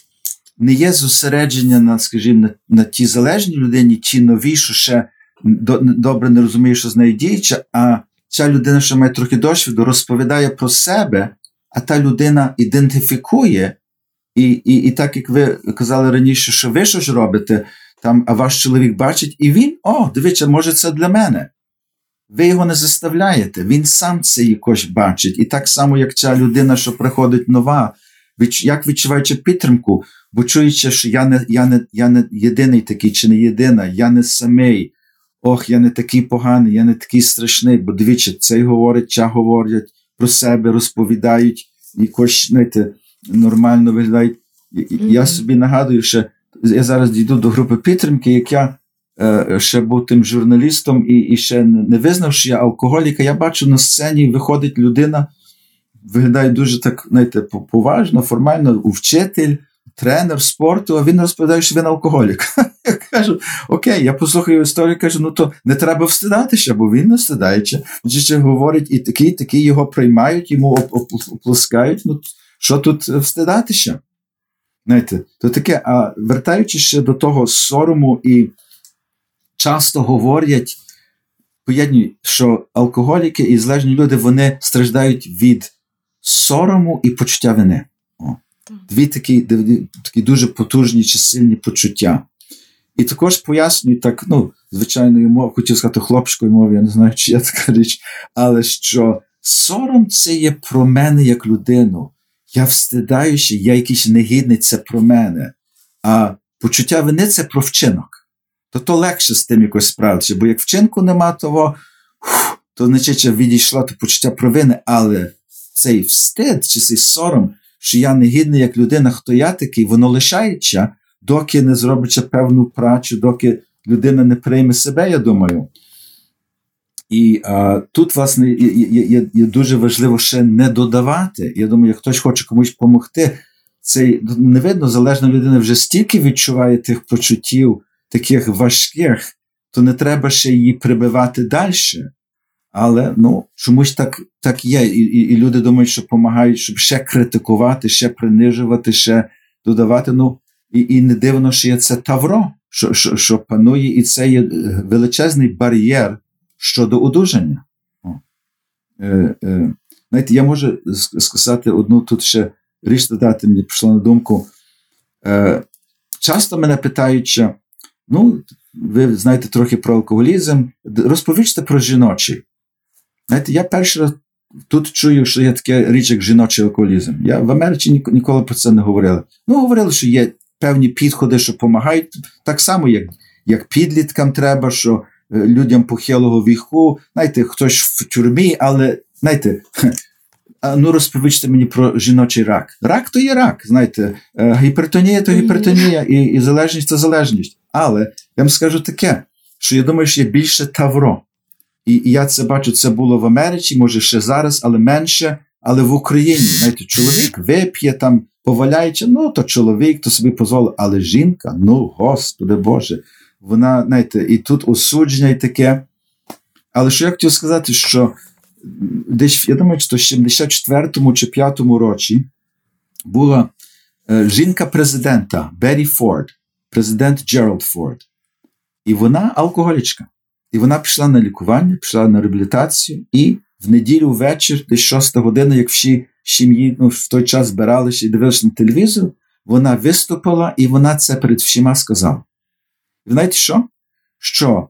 не є зосередження на, скажімо, на, на тій залежній людині, ті нові, що ще до, добре не розуміє, що з нею діється, а ця людина, що має трохи досвіду, розповідає про себе, а та людина ідентифікує. І і, і так як ви казали раніше, що ви що ж робите, там, а ваш чоловік бачить, і він, о, дивіться, може, це для мене. Ви його не заставляєте, він сам це якось бачить. І так само, як ця людина, що приходить нова, як відчуваючи підтримку, бо чуючи, що я не я, не, я не єдиний такий, чи не єдина, я не самий, ох, я не такий поганий, я не такий страшний, бо дивіться, цей говорить, ця говорять про себе, розповідають, якось знаєте, нормально виглядають. Mm-hmm. Я собі нагадую, що я зараз дійду до групи підтримки, як я е, ще був тим журналістом і і ще не визнав, що я алкоголіка. Я бачу на сцені, виходить людина, виглядає дуже так, знаєте, поважно, формально, вчитель, тренер спорту, а він розповідає, що він алкоголік. Я кажу, окей, я послухаю історію, кажу, ну то не треба встидатися, бо він не встидається. Чи говорить, і такі, такі його приймають, йому оплескають. Ну, що тут встидатися? Знаєте, то таке, а вертаючись ще до того сорому, і часто говорять, поєднують, що алкоголіки і залежні люди вони страждають від сорому і почуття вини. О. Дві такі такі дуже потужні чи сильні почуття. І також пояснюють так, ну, звичайною мовою, хотів сказати хлопською мовою, я не знаю, чи я така річ, але що сором це є про мене як людину. Я встидаюся, я якийсь негідний, це про мене. А почуття вини це про вчинок. То то легше з тим якось справитися, бо як вчинку нема того, то значить відійшло то почуття провини, але цей встид чи цей сором, що я негідний як людина, хто я такий, воно лишається, доки не зробиться певну працю, доки людина не прийме себе, я думаю. І а, тут, власне, є, є, є дуже важливо ще не додавати. Я думаю, як хтось хоче комусь допомогти, цей не видно, залежна людина вже стільки відчуває тих почуттів, таких важких, то не треба ще її прибивати далі. Але ну, чомусь так так є. І, і і, люди думають, що допомагають, щоб ще критикувати, ще принижувати, ще додавати. Ну, І і не дивно, що є це тавро, що, що, що панує, і це є величезний бар'єр щодо одужання. Е, е, Знаєте, я можу сказати одну тут ще річ додати, мені прийшло на думку. Е, Часто мене питають, ну, ви знаєте трохи про алкоголізм, розповідьте про жіночий. Знаєте, я перший раз тут чую, що є таке річ, як жіночий алкоголізм. Я в Америці ніколи про це не говорили. Ну, говорили, що є певні підходи, що допомагають, так само, як як підліткам треба, що людям похилого віку, знаєте, хтось в тюрмі, але знаєте, ну розповічте мені про жіночий рак. Рак то є рак, знаєте, е, гіпертонія то гіпертонія, і і залежність це залежність. Але я вам скажу таке, що я думаю, що є більше тавро. І, і я це бачу, це було в Америці, може ще зараз, але менше. Але в Україні, знаєте, чоловік вип'є там, поваляючи, ну то чоловік, то собі дозволить, але жінка, ну, Господи Боже, вона, знаєте, і тут осудження і таке. Але що я хотів сказати, що десь, я думаю, що в 74-му чи 5-му році була е, жінка президента Беррі Форд, президент Джеральд Форд. І вона алкоголічка. І вона пішла на лікування, пішла на реабілітацію, і в неділю вечір, десь 6 година, як всі сім'ї ну, в той час збиралися і дивилися на телевізор, вона виступила і вона це перед всіма сказала. І знаєте що? Що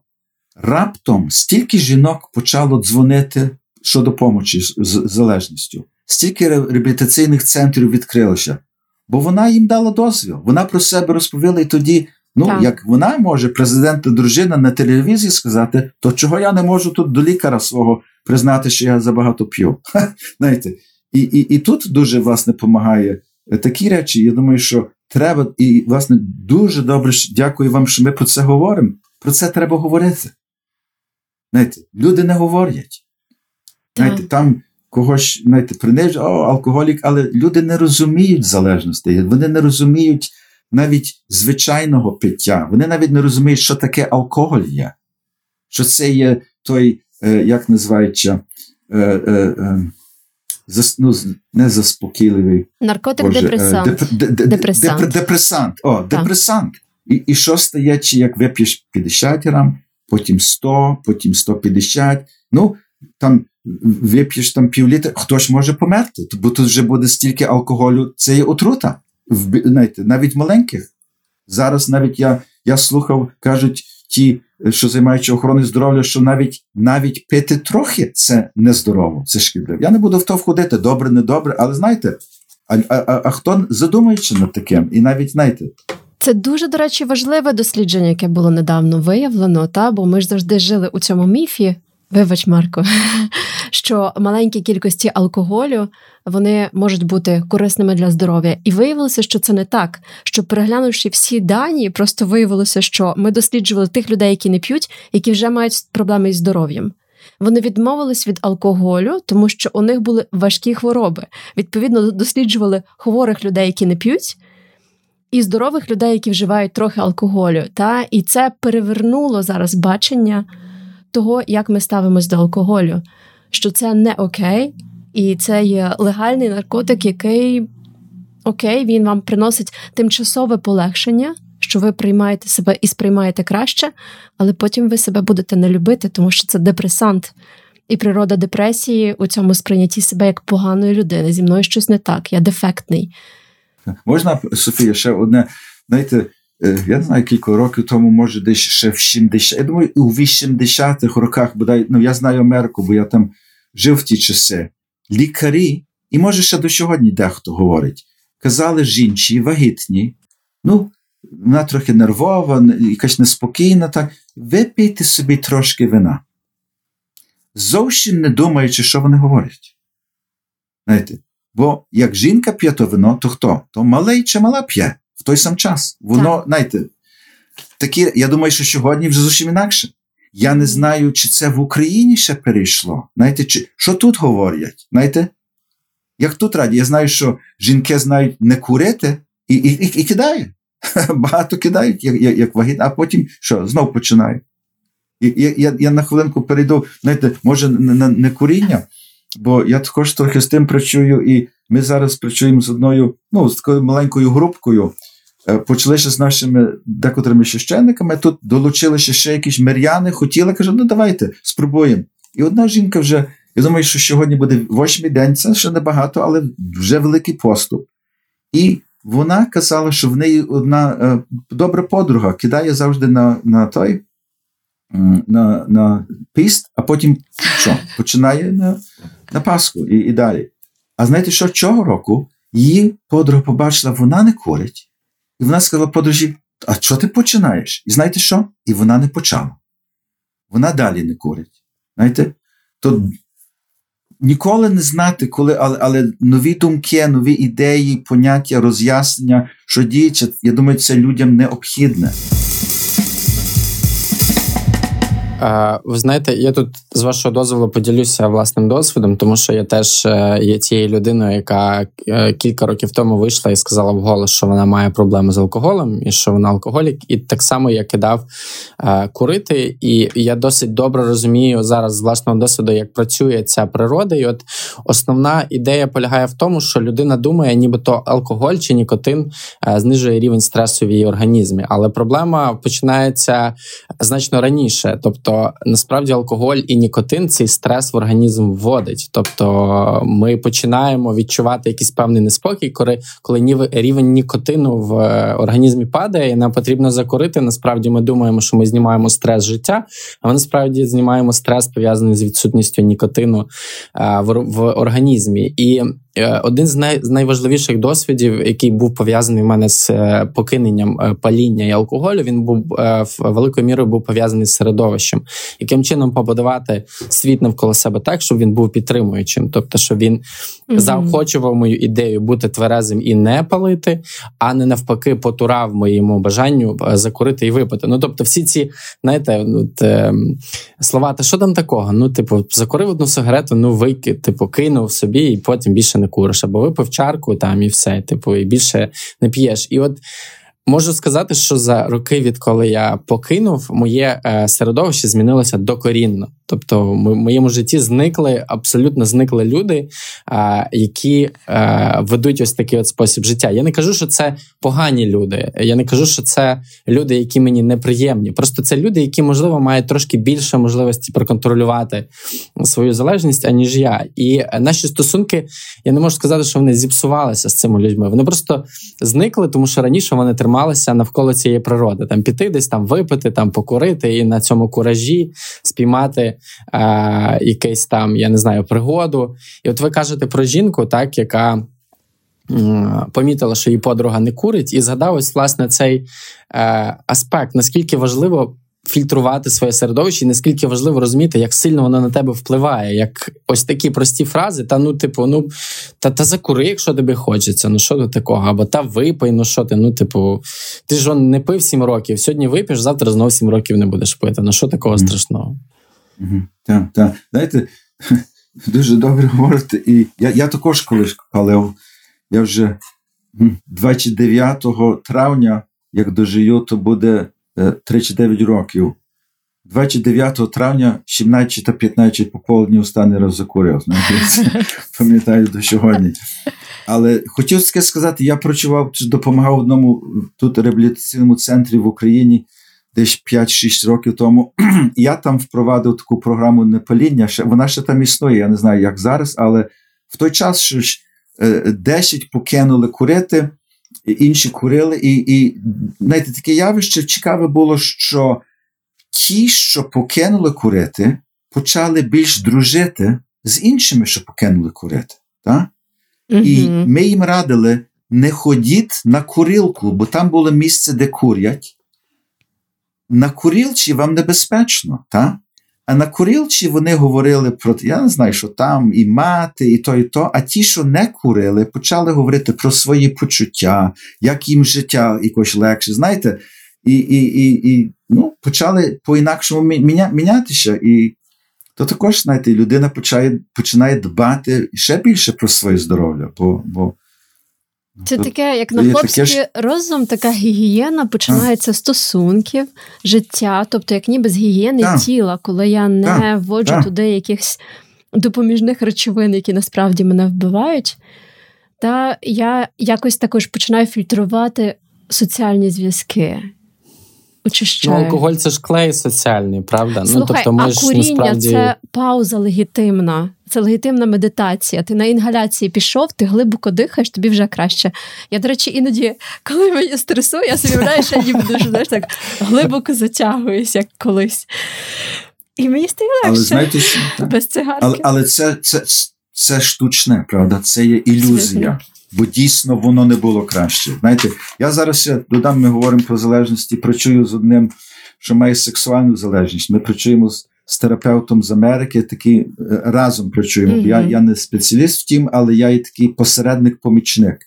раптом стільки жінок почало дзвонити щодо допомоги з залежністю, стільки реабілітаційних центрів відкрилося, бо вона їм дала дозвіл. Вона про себе розповіла і тоді. Ну, так. як вона може, президент дружина на телевізії сказати, то чого я не можу тут до лікаря свого признати, що я забагато п'ю. Знаєте, І і, і тут дуже власне допомагає такі речі. Я думаю, що треба, і, власне, дуже добре дякую вам, що ми про це говоримо. Про це треба говорити. Знаєте, Люди не говорять. Знаєте, Там когось знаєте, принижують, о, алкоголік, але люди не розуміють залежності, вони не розуміють навіть звичайного пиття, вони навіть не розуміють, що таке алкоголь є, що це є той, е, як називається, е, е, е, зас, ну, не заспокійливий. Наркотик Боже, депресант. Деп, деп, депресант. Деп, депресант. О, депресант. І, і що стається, як вип'єш 50 грам, потім 100, потім 150. Ну, там вип'єш там півлітра, хтось може померти, бо тут вже буде стільки алкоголю, це є отрута. знаєте, Навіть маленьких. Зараз навіть я я слухав, кажуть ті, що займаються охороною здоров'я, що навіть навіть пити трохи це нездорово, це шкідливо. Я не буду в то входити, добре, не добре, але знаєте, а, а, а хто задумується над таким? І навіть знаєте. Це дуже, до речі, важливе дослідження, яке було недавно виявлено, та бо ми ж завжди жили у цьому міфі, Вибач, Марко, що маленькі кількості алкоголю вони можуть бути корисними для здоров'я, і виявилося, що це не так. Що переглянувши всі дані, просто виявилося, що ми досліджували тих людей, які не п'ють, які вже мають проблеми із здоров'ям. Вони відмовились від алкоголю, тому що у них були важкі хвороби. Відповідно, досліджували хворих людей, які не п'ють. І здорових людей, які вживають трохи алкоголю, та і це перевернуло зараз бачення того, як ми ставимось до алкоголю, що це не окей, і це є легальний наркотик, який окей, він вам приносить тимчасове полегшення, що ви приймаєте себе і сприймаєте краще, але потім ви себе будете не любити, тому що це депресант. І природа депресії у цьому сприйнятті себе як поганої людини. Зі мною щось не так, я дефектний. Можна, Софія, ще одне. Знаєте, я не знаю, кілька років тому, може, десь ще в 70 Я думаю, у 80-х роках, бодай, ну я знаю Америку, бо я там жив в ті часи. Лікарі, і може ще до сьогодні дехто говорить, казали жінці, вагітні, ну, вона трохи нервова, якась неспокійна, так, випійте собі трошки вина. Зовсім не думаючи, що вони говорять. Знаєте, Бо як жінка п'є то вино, то хто? То малий чи мала п'є той сам час. Воно, так. знаєте, такі, я думаю, що сьогодні вже зовсім інакше. Я не знаю, чи це в Україні ще перейшло. Знаєте, чи, Що тут говорять? Знаєте? Як тут раді, я знаю, що жінки знають не курити і і, і, і кидають. Багато кидають, як як, як вагітна, а потім що, знов починають. І, я, я я, на хвилинку перейду, знаєте, може, на, на не куріння, бо я також трохи з тим працюю, і ми зараз працюємо з одною, ну, з такою маленькою групкою. Е, почалися з нашими декотрими священниками, тут долучилися ще якісь миряни, хотіли, кажуть, ну давайте спробуємо. І одна жінка вже, я думаю, що сьогодні буде восьмий день, це ще небагато, але вже великий поступ. І вона казала, що в неї одна е, добра подруга кидає завжди на на той на на піст, а потім що? Починає на на Пасху і, і далі. А знаєте, що цього року її подруга побачила, вона не курить. І вона сказала подружі, а що ти починаєш? І знаєте що? І вона не почала. Вона далі не курить. Знаєте? То ніколи не знати, коли, але але нові думки, нові ідеї, поняття, роз'яснення, що діється, я думаю, це людям необхідне. Ви знаєте, я тут з вашого дозволу поділюся власним досвідом, тому що я теж е, є тією людиною, яка е, кілька років тому вийшла і сказала вголос, що вона має проблеми з алкоголем і що вона алкоголік. І так само я кидав е, курити. І я досить добре розумію зараз з власного досвіду, як працює ця природа. І от основна ідея полягає в тому, що людина думає, нібито алкоголь чи нікотин знижує рівень стресу в її організмі. Але проблема починається значно раніше. тобто Тобто, насправді алкоголь і нікотин цей стрес в організм вводить. Тобто ми починаємо відчувати якийсь певний неспокій, коли коли рівень нікотину в е, організмі падає, і нам потрібно закурити. Насправді ми думаємо, що ми знімаємо стрес життя, а ми насправді знімаємо стрес пов'язаний з відсутністю нікотину е, в, в організмі. І один з най, з найважливіших досвідів, який був пов'язаний в мене з е, покиненням е, паління і алкоголю, він був великою мірою був пов'язаний з середовищем, яким чином побудувати світ навколо себе так, щоб він був підтримуючим, тобто, щоб він mm-hmm. заохочував мою ідею бути тверезим і не палити, а не навпаки, потурав моєму бажанню закурити і випити. Ну тобто, всі ці знаєте, от, е, слова, та що там такого? Ну, типу, закурив одну сигарету, ну вики, типу, кинув собі, і потім більше не куриш, або випив чарку там і все, типу, і більше не п'єш. І от Можу сказати, що за роки, відколи я покинув, моє е, середовище змінилося докорінно. Тобто, в моєму житті зникли абсолютно зникли люди, які е, ведуть ось такий от спосіб життя. Я не кажу, що це погані люди. Я не кажу, що це люди, які мені неприємні. Просто це люди, які можливо мають трошки більше можливості проконтролювати свою залежність, аніж я. І наші стосунки, я не можу сказати, що вони зіпсувалися з цими людьми. Вони просто зникли, тому що раніше вони трималися навколо цієї природи. Там піти десь там випити, там покурити і на цьому куражі спіймати е, якийсь там, я не знаю, пригоду. І от ви кажете про жінку, так, яка. Помітила, що її подруга не курить, і згадав ось власне цей е, аспект, наскільки важливо фільтрувати своє середовище, і наскільки важливо розуміти, як сильно воно на тебе впливає, як ось такі прості фрази, та ну, типу, ну та та закури, якщо тобі хочеться, ну що до такого, або та випий, ну що ти, ну, типу, ти ж он не пив сім років, сьогодні вип'єш, завтра знову сім років не будеш пити. Ну що такого mm-hmm. страшного? Так, так. Знаєте, дуже добре говорите. І я я також колись палив. Я вже 29 травня, як дожию, то буде 39 років. 29 травня, 17 та 15 пополудні останній раз закурив. Пам'ятаю до сьогодні. Але хотів сказати, я працював, допомагав одному тут реабілітаційному центрі в Україні десь 5-6 років тому. я там впровадив таку програму непаління. Вона ще там існує, я не знаю, як зараз, але в той час що ж 10 е, покинули курити інші курили. І і знаєте, таке явище цікаве було, що ті, що покинули курити, почали більш дружити з іншими, що покинули курити. Так? Mm-hmm. І ми їм радили не ходіть на курилку, бо там було місце, де курять. На курілці вам небезпечно, так? А на курилці вони говорили про я не знаю, що там і мати, і то, і то. А ті, що не курили, почали говорити про свої почуття, як їм життя якось легше. Знаєте, і і, і, і ну, почали по-інакшому міня, мінятися. І то також, знаєте, людина починає починає дбати ще більше про своє здоров'я. бо, бо це таке, як на хлопський ж... розум, така гігієна починається з стосунків, життя, тобто, як ніби з гігієни так. тіла, коли я не так. вводжу так. туди якихось допоміжних речовин, які насправді мене вбивають. Та я якось також починаю фільтрувати соціальні зв'язки. Ну, алкоголь це ж клей соціальний, правда? Ну, Слухай, ну, тобто ми а ж, куріння насправді... це пауза легітимна. Це легітимна медитація. Ти на інгаляції пішов, ти глибоко дихаєш, тобі вже краще. Я, до речі, іноді, коли мені стресую, я собі вважаю, що я ніби знаєш, так глибоко затягуюсь, як колись. І мені стає легше але, знаєте, що, без цигарки. Але але це, це, це штучне, правда, це є ілюзія. Бо дійсно воно не було краще. Знаєте, я зараз ще додам, ми говоримо про залежність і працюю з одним, що має сексуальну залежність. Ми працюємо з, з терапевтом з Америки, такі е, разом працюємо. Мгм. Я, я не спеціаліст в тім, але я є такий посередник-помічник.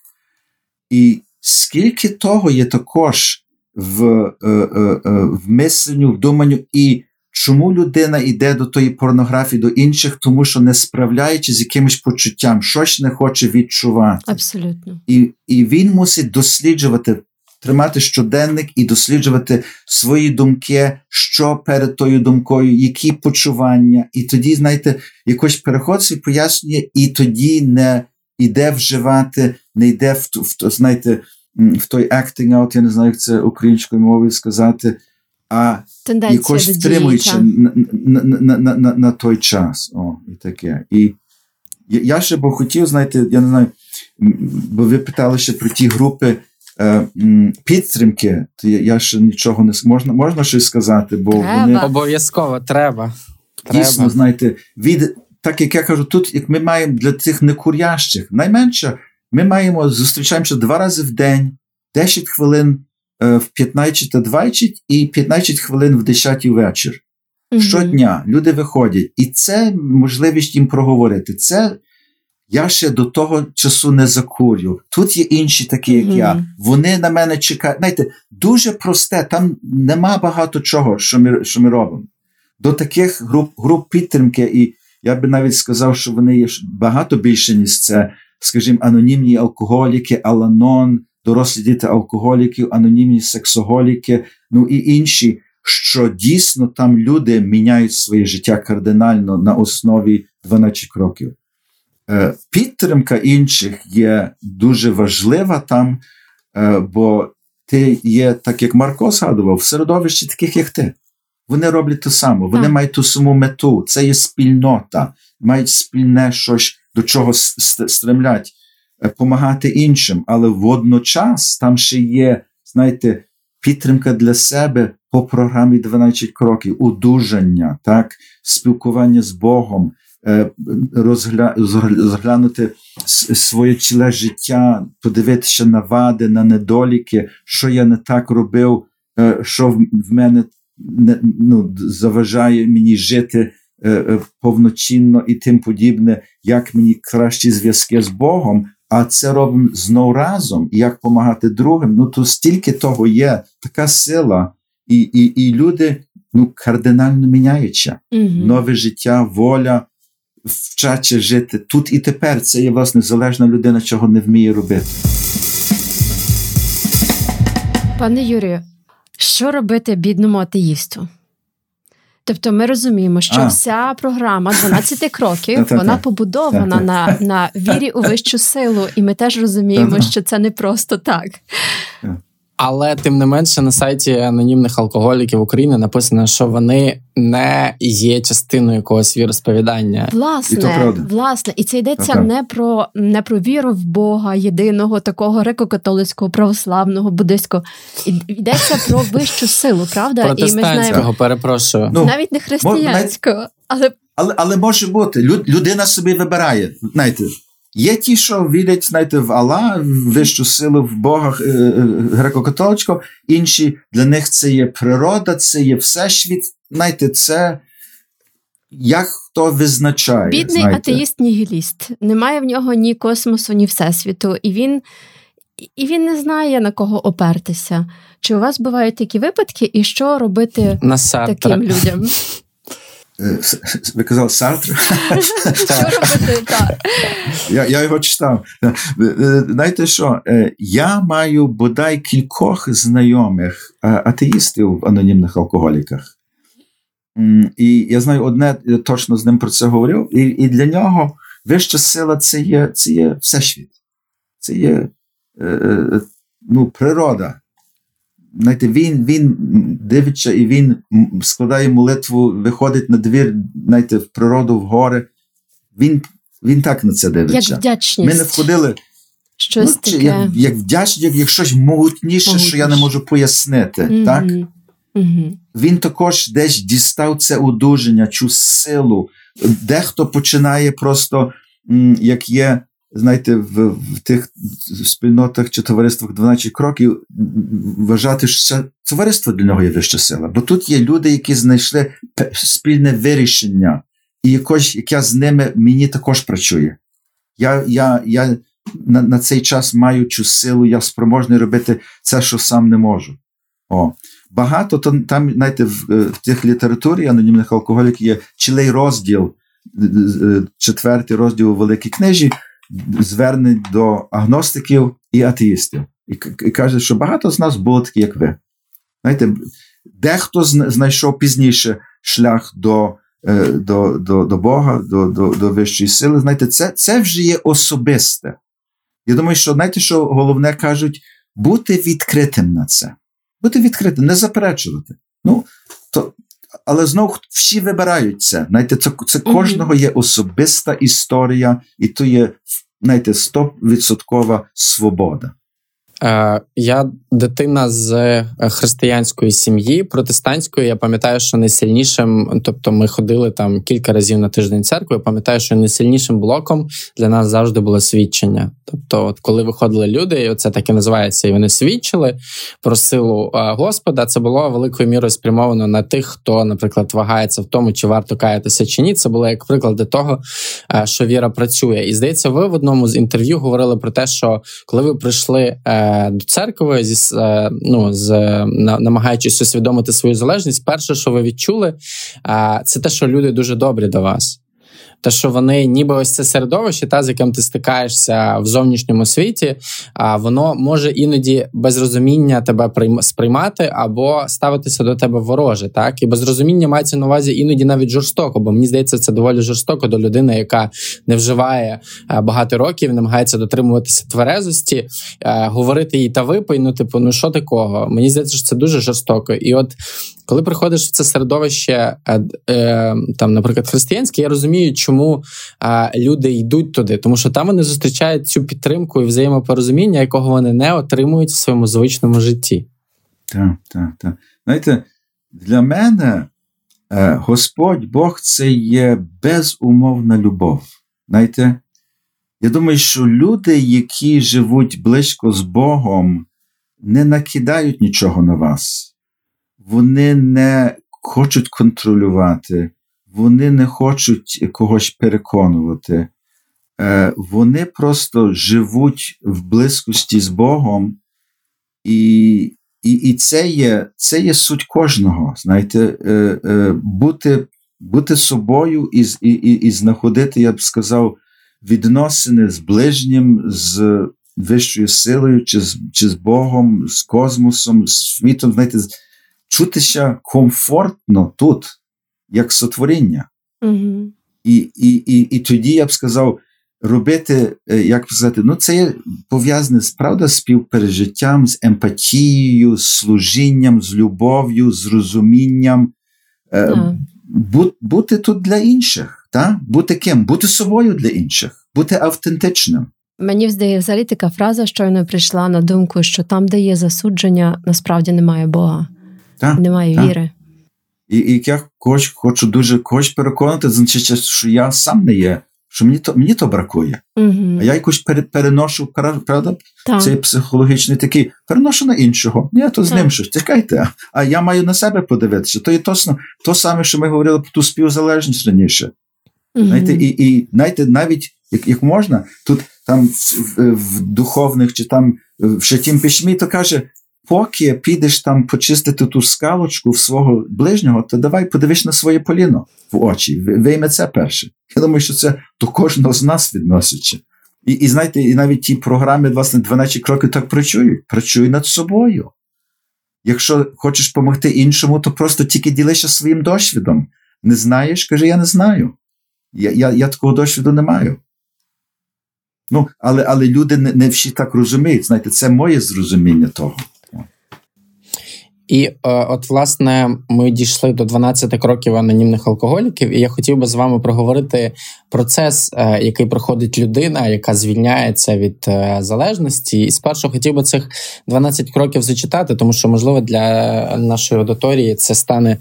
І скільки того є також в, е, е, е, в мисленню, в думанню, і чому людина йде до тої порнографії, до інших, тому що не справляючи з якимось почуттям, щось не хоче відчувати. Абсолютно. І, і він мусить досліджувати, тримати щоденник і досліджувати свої думки, що перед тою думкою, які почування. І тоді, знаєте, якось переход свій пояснює, і тоді не йде вживати, не йде в, в, знаєте, в той acting out, я не знаю, як це українською мовою сказати, а Тенденція якось втримуючи на, на, на, на, на, на той час. О, і таке. І я, ще б хотів, знаєте, я не знаю, бо ви питали ще про ті групи підтримки, то я, я ще нічого не можна, можна щось сказати, бо Треба. вони Обов'язково треба. дійсно, Треба. знаєте, від так як я кажу, тут як ми маємо для цих некурящих, найменше ми маємо зустрічаємося два рази в день, 10 хвилин е, в 15 та 20 і 15 хвилин в 10 вечір. Щодня люди виходять, і це можливість їм проговорити. Це я ще до того часу не закурю. Тут є інші, такі як Мгм. я. Вони на мене чекають. Знаєте, дуже просте, там нема багато чого, що ми, що ми робимо. До таких груп, груп підтримки, і я би навіть сказав, що вони є багато більше, ніж це, скажімо, анонімні алкоголіки, Аланон, дорослі діти алкоголіків, анонімні сексоголіки, ну і інші що дійсно там люди міняють своє життя кардинально на основі 12 кроків. Е, Підтримка інших є дуже важлива там, е, бо ти є, так як Марко згадував, в середовищі таких, як ти. Вони роблять те саме, вони Так. мають ту саму мету. Це є спільнота, мають спільне щось, до чого стремлять е, помагати іншим. Але водночас там ще є, знаєте, підтримка для себе по програмі 12 кроків, одужання, так, спілкування з Богом, е, розгля... розглянути своє ціле життя, подивитися на вади, на недоліки, що я не так робив, е, що в мене не, ну, заважає мені жити е, е, повноцінно і тим подібне, як мені кращі зв'язки з Богом. А це робимо знов разом, і як допомагати другим. Ну то стільки того є, така сила, і, і, і люди ну, кардинально міняються. Мгм. Нове життя, воля, вчаться жити тут і тепер. Це є власне залежна людина, чого не вміє робити. Пане Юрію, що робити бідному атеїсту? Тобто ми розуміємо, що А. вся програма 12 кроків вона побудована на, на вірі у вищу силу, і ми теж розуміємо, що це не просто так. Але тим не менше на сайті анонімних алкоголіків України написано, що вони не є частиною якогось віросповідання. Власне, І то правда. власне, і це йдеться Та-та. не про не про віру в Бога єдиного, такого греко-католицького, православного, буддийського. І- Йдеться про вищу силу, правда? І ми знаємо перепрошую. Ну, навіть не християнського, але Але, але може бути, Люд, людина собі вибирає. Знаєте, є ті, що вірять знаєте, в Алла, вищу силу, в Бога е, е, греко-католицького, інші для них це є природа, це є всесвіт. Знаєте, це як хто визначає. бідний знаєте. атеїст-нігіліст. Немає в нього ні космосу, ні всесвіту, і він. І він не знає на кого опертися. Чи у вас бувають такі випадки, і що робити На таким людям? Е, Ви казали Сартр? Що робити? Так. Я, я його читав. Е, Знаєте що? Е, Я маю бодай кількох знайомих атеїстів в анонімних алкоголіках. І я знаю одне, я точно з ним про це говорив, і, і для нього вища сила це є, це є всесвіт. Це є е, ну, природа. Знаєте, він, він дивиться і він складає молитву, виходить на двір, знаєте, в природу, в гори. Він, він так на це Як дивиться. вдячність. Ми не входили Щось ну, таке. як, як вдячність, як, як щось могутніше, що я не можу пояснити. Так? Мгм. Мгм. Він також десь дістав це одужання, цю силу. Дехто починає просто як є, знаєте, в, в тих спільнотах чи товариствах 12 кроків, вважати, що це товариство для нього є вища сила. Бо тут є люди, які знайшли спільне вирішення, і якось, яке з ними мені також працює. Я я, я на на цей час маючи силу, я спроможний робити це, що сам не можу. О. Багато то там, знаєте, в, е, в тих літературі анонімних алкоголіків є цілий розділ, е, четвертий розділ у Великій книжі, звернень до агностиків і атеїстів. І, і каже, що багато з нас було такі, як ви. Знаєте, Дехто знайшов пізніше шлях до е, до, до, до Бога, до до, до вищої сили. Знаєте, це це вже є особисте. Я думаю, що знаєте, що головне кажуть, бути відкритим на це бути відкритим, не заперечувати. Ну, Але знову всі вибираються. Знаєте, Це це кожного є особиста історія, і то є знаєте, 100% свобода. Е, я дитина з е, християнської сім'ї, протестантської. Я пам'ятаю, що найсильнішим, тобто ми ходили там кілька разів на тиждень церкви. Я пам'ятаю, що найсильнішим блоком для нас завжди було свідчення. Тобто, от коли виходили люди, і оце так і називається, і вони свідчили про силу е, Господа. Це було великою мірою спрямовано на тих, хто, наприклад, вагається в тому, чи варто каятися чи ні. Це було як приклади того, що віра працює. І здається, ви в одному з інтерв'ю говорили про те, що коли ви прийшли до церкви, зі е, ну з намагаючись усвідомити свою залежність, перше, що ви відчули, це те, що люди дуже добрі до вас те, що вони, ніби ось це середовище, та з яким ти стикаєшся в зовнішньому світі, а воно може іноді без розуміння тебе сприймати або ставитися до тебе вороже. Так і без розуміння мається на увазі іноді навіть жорстоко, бо мені здається, це доволі жорстоко до людини, яка не вживає е, багато років, намагається дотримуватися тверезості, е, говорити їй та випий, ну типу, ну що такого? Мені здається, що це дуже жорстоко. І от коли приходиш в це середовище, е, там, наприклад, християнське, я розумію, чому люди йдуть туди, тому що там вони зустрічають цю підтримку і взаємопорозуміння, якого вони не отримують в своєму звичному житті. Так, так, так. Знаєте, для мене е, Господь Бог це є безумовна любов. Знаєте, я думаю, що люди, які живуть близько з Богом, не накидають нічого на вас вони не хочуть контролювати, вони не хочуть когось переконувати. Е, вони просто живуть в близькості з Богом, і і, і це є це є суть кожного. Знаєте, е, е, бути бути собою і і, і, знаходити, я б сказав, відносини з ближнім, з вищою силою, чи з чи з Богом, з космосом, з світом. знаєте, чутися комфортно тут, як сотворіння. Угу. І, і, і, і тоді я б сказав, робити, е, як сказати, ну це пов'язане з правда, співпережиттям, з емпатією, з служінням, з любов'ю, з розумінням. Е, бути тут для інших, та? бути ким? Бути собою для інших, бути автентичним. Мені здається, взагалі така фраза щойно прийшла на думку, що там, де є засудження, насправді немає Бога. Так, Немає так. віри. І і я хочу, хочу дуже хочу переконати, значить, що я сам не є, що мені то мені то бракує. Угу. А я якось переношу, правда, так. цей психологічний такий, переношу на іншого. Ні, то з так. ним щось. Чекайте. А я маю на себе подивитися. То є тосно то саме, що ми говорили про ту співзалежність раніше. Угу. Знаєте, І і знаєте, навіть як як можна, тут там в, в духовних чи там в Шатім пішмі, то каже, поки підеш там почистити ту скалочку в свого ближнього, то давай подивись на своє поліно в очі. Вийме це перше. Я думаю, що це до кожного з нас відноситься. І і знаєте, і навіть ті програми, власне, 12 кроків так працюють. Працюй над собою. Якщо хочеш допомогти іншому, то просто тільки ділися своїм досвідом. Не знаєш, каже, я не знаю. Я я, я такого досвіду не маю. Ну, Але але люди не не всі так розуміють. Знаєте, це моє зрозуміння того. І е, от, власне, ми дійшли до 12 кроків анонімних алкоголіків, і я хотів би з вами проговорити процес, е, який проходить людина, яка звільняється від е, залежності. І спершу хотів би цих 12 кроків зачитати, тому що, можливо, для нашої аудиторії це стане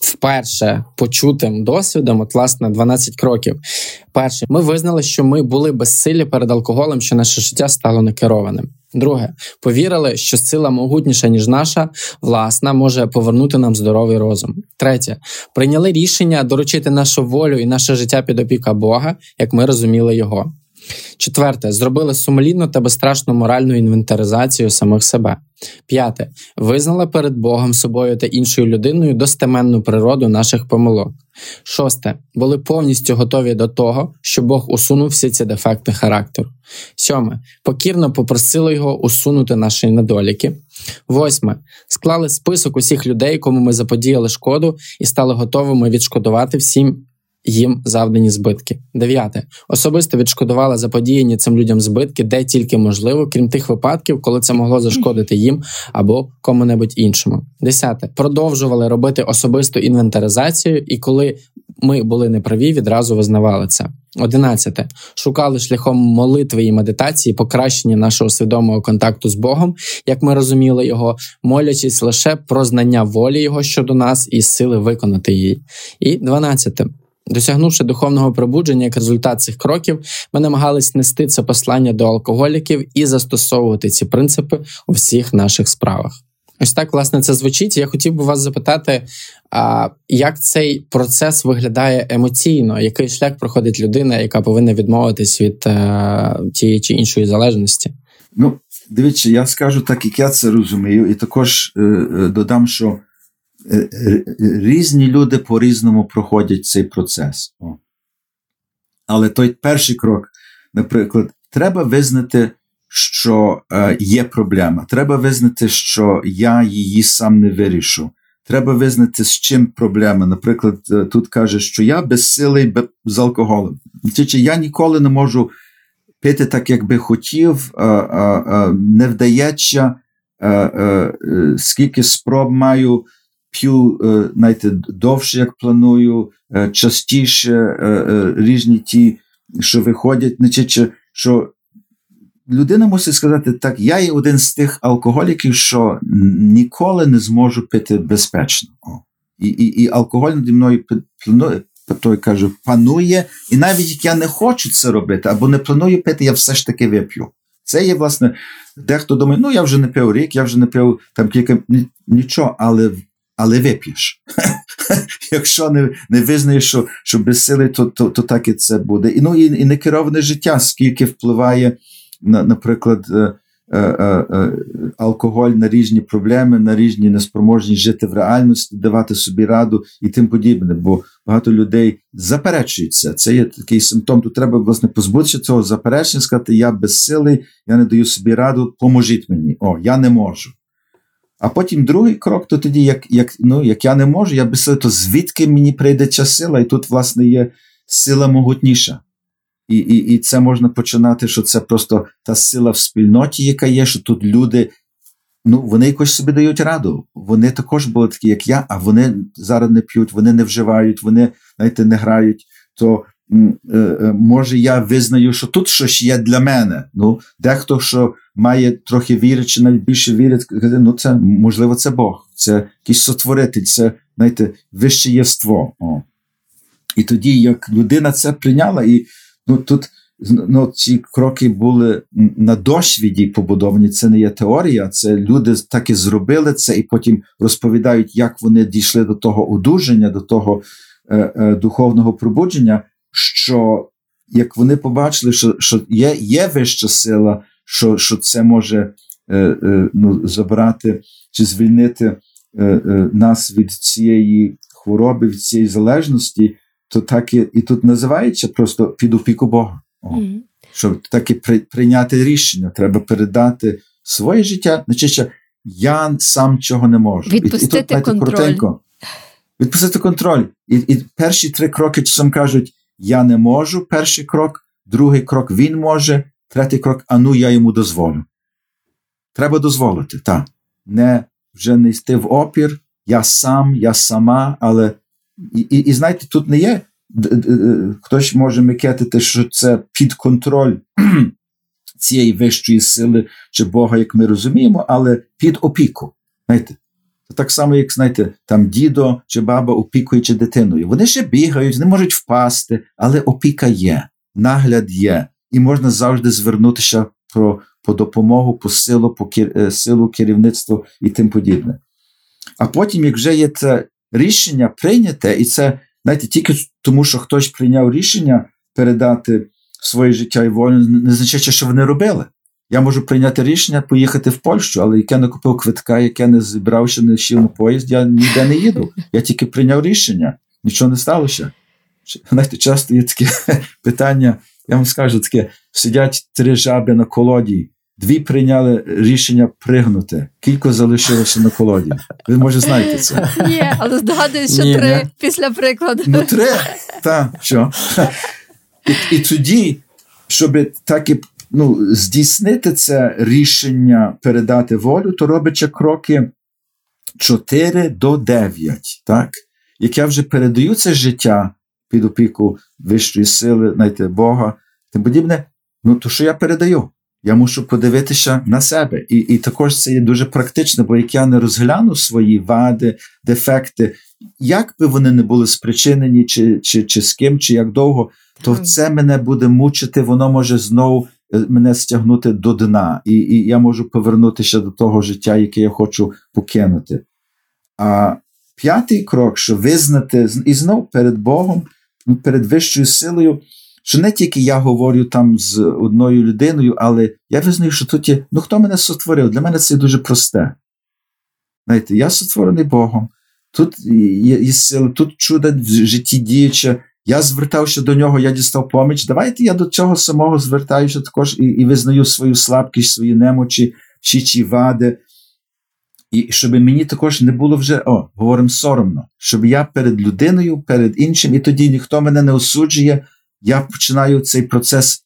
вперше почутим досвідом. От, власне, 12 кроків. Перше, ми визнали, що ми були безсилі перед алкоголем, що наше життя стало некерованим. Друге, повірили, що сила могутніша ніж наша власна може повернути нам здоровий розум. Третє, прийняли рішення доручити нашу волю і наше життя під опіка Бога, як ми розуміли його. Четверте, зробили сумлінну та безстрашну моральну інвентаризацію самих себе. П'яте. Визнали перед Богом собою та іншою людиною достеменну природу наших помилок. Шосте. Були повністю готові до того, що Бог усунув всі ці дефекти характеру. Сьоме. Покірно попросили його усунути наші недоліки. Восьме. Склали список усіх людей, кому ми заподіяли шкоду, і стали готовими відшкодувати всім їм завдані збитки. Дев'яте особисто відшкодувала заподіяні цим людям збитки, де тільки можливо, крім тих випадків, коли це могло зашкодити їм або кому-небудь іншому. Десяте продовжували робити особисту інвентаризацію, і коли ми були неправі, відразу визнавали це. Одинадцяте шукали шляхом молитви і медитації покращення нашого свідомого контакту з Богом, як ми розуміли його, молячись лише про знання волі Його щодо нас і сили виконати її. І дванадцяте Досягнувши духовного пробудження як результат цих кроків, ми намагались нести це послання до алкоголіків і застосовувати ці принципи у всіх наших справах. Ось так, власне, це звучить. Я хотів би вас запитати, а як цей процес виглядає емоційно, який шлях проходить людина, яка повинна відмовитись від а, е, тієї чи іншої залежності? Ну, дивіться, я скажу так, як я це розумію, і також е, е додам, що різні люди по-різному проходять цей процес. Але той перший крок, наприклад, треба визнати, що е, є проблема. Треба визнати, що я її сам не вирішу. Треба визнати, з чим проблема. Наприклад, тут каже, що я безсилий з алкоголем. Тільки я ніколи не можу пити так, як би хотів, не вдається, скільки спроб маю п'ю е, знаєте, довше, як планую, е, частіше е, різні ті, що виходять, значить, що людина мусить сказати, так, я є один з тих алкоголіків, що ніколи не зможу пити безпечно. І і, і алкоголь наді мною планує, той каже, панує, і навіть як я не хочу це робити або не планую пити, я все ж таки вип'ю. Це є, власне, дехто думає, ну я вже не пив рік, я вже не пив там кілька нічого, але але вип'єш. Якщо не не визнаєш, що що без сили, то то, то так і це буде. І ну, і, і некероване життя, скільки впливає, на, наприклад, е, е, е, алкоголь на різні проблеми, на різні неспроможність жити в реальності, давати собі раду і тим подібне. Бо багато людей заперечуються. Це є такий симптом. Тут треба власне позбутися цього заперечення, сказати: я безсилий, я не даю собі раду, поможіть мені. О, я не можу. А потім другий крок, то тоді, як як, ну, як я не можу, я би то звідки мені прийде ця сила, і тут, власне, є сила могутніша. І і, і це можна починати, що це просто та сила в спільноті, яка є, що тут люди, ну, вони якось собі дають раду. Вони також були такі, як я, а вони зараз не п'ють, вони не вживають, вони, знаєте, не грають. То може я визнаю, що тут щось є для мене. Ну, Дехто, що має трохи віри, чи навіть більше вірить, ну це можливо, це Бог, це якийсь сотворитель, це знаєте, вище єство. О. І тоді, як людина це прийняла, і ну, тут ну, ці кроки були на досвіді побудовані, це не є теорія, це люди так і зробили це, і потім розповідають, як вони дійшли до того одужання, до того е, е, духовного пробудження що як вони побачили, що що є є вища сила, що що це може е, е, ну, забрати чи звільнити е, е, нас від цієї хвороби, від цієї залежності, то так і, і тут називається просто під опіку Бога. О, mm-hmm. Щоб таки при, прийняти рішення, треба передати своє життя, значить, я сам чого не можу. Відпустити і, і тут, контроль. Коротенько, відпустити контроль. І і перші три кроки часом кажуть, я не можу перший крок, другий крок він може, третій крок, а ну я йому дозволю. Треба дозволити, так. Не вже не йти в опір, я сам, я сама, але і, і, і знаєте, тут не є. Хтось може микетити, що це під контроль цієї вищої сили чи Бога, як ми розуміємо, але під опіку. Знаєте, так само, як знаєте, там дідо чи баба опікуючи дитиною. Вони ще бігають, не можуть впасти, але опіка є, нагляд є, і можна завжди звернутися про, по допомогу, по силу, по е, силу керівництва і тим подібне. А потім, як вже є це рішення прийняте, і це знаєте, тільки тому, що хтось прийняв рішення передати своє життя і волю, не означає, що вони робили. Я можу прийняти рішення поїхати в Польщу, але яке не купив квитка, яке не зібрав, ще не сів на поїзд, я ніде не їду. Я тільки прийняв рішення, нічого не сталося. Знаєте, часто є таке питання, я вам скажу таке: сидять три жаби на колоді, дві прийняли рішення пригнути, кілько залишилося на колоді. Ви може знаєте це? Ні, але здогадуюсь, що Ні, три не? після прикладу. Ну, три, так, що. І, і тоді, щоб так і ну, здійснити це рішення передати волю, то робиться кроки 4 до 9, так? як я вже передаю це життя під опіку вищої сили, знаєте, Бога, тим подібне, ну то що я передаю? Я мушу подивитися на себе. І і також це є дуже практично, бо як я не розгляну свої вади, дефекти, як би вони не були спричинені, чи чи, чи з ким, чи як довго, то це мене буде мучити, воно може знову мене стягнути до дна, і і я можу повернутися до того життя, яке я хочу покинути. А п'ятий крок, що визнати і знов перед Богом, ну, перед вищою силою, що не тільки я говорю там з одною людиною, але я визнаю, що тут є, ну хто мене сотворив? Для мене це дуже просте. Знаєте, я сотворений Богом, тут є, є сила, тут чудо в житті діюче, я звертався до нього, я дістав поміч. Давайте я до цього самого звертаюся також і і визнаю свою слабкість, свої немочі, чи вади. І щоб мені також не було вже, о, говоримо соромно, щоб я перед людиною, перед іншим, і тоді ніхто мене не осуджує, я починаю цей процес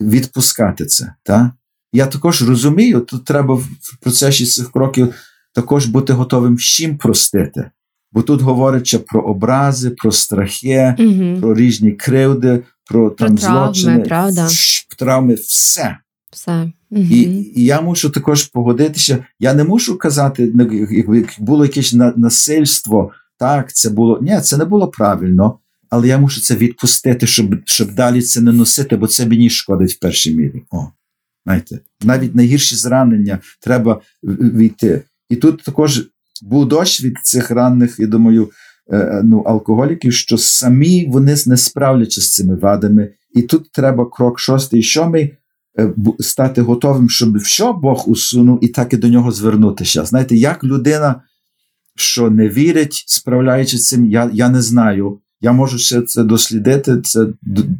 відпускати це. Та? Я також розумію, тут треба в процесі цих кроків також бути готовим всім простити. Бо тут говориться про образи, про страхи, угу. про різні кривди, про там про злочини, правда. травми, все. Все. Угу. І і я мушу також погодитися. Я не мушу казати, ну, якби було якесь насильство, так, це було. Ні, це не було правильно, але я мушу це відпустити, щоб щоб далі це не носити, бо це мені шкодить в першій мірі. О, знаєте, Навіть найгірші зранення треба війти. І тут також був досвід цих ранних, я думаю, е, е, ну, алкоголіків, що самі вони не справляться з цими вадами. І тут треба крок шостий, сьомий е, стати готовим, щоб що Бог усунув, і так і до нього звернутися. Знаєте, як людина, що не вірить, справляючись з цим, я, я не знаю. Я можу ще це дослідити, це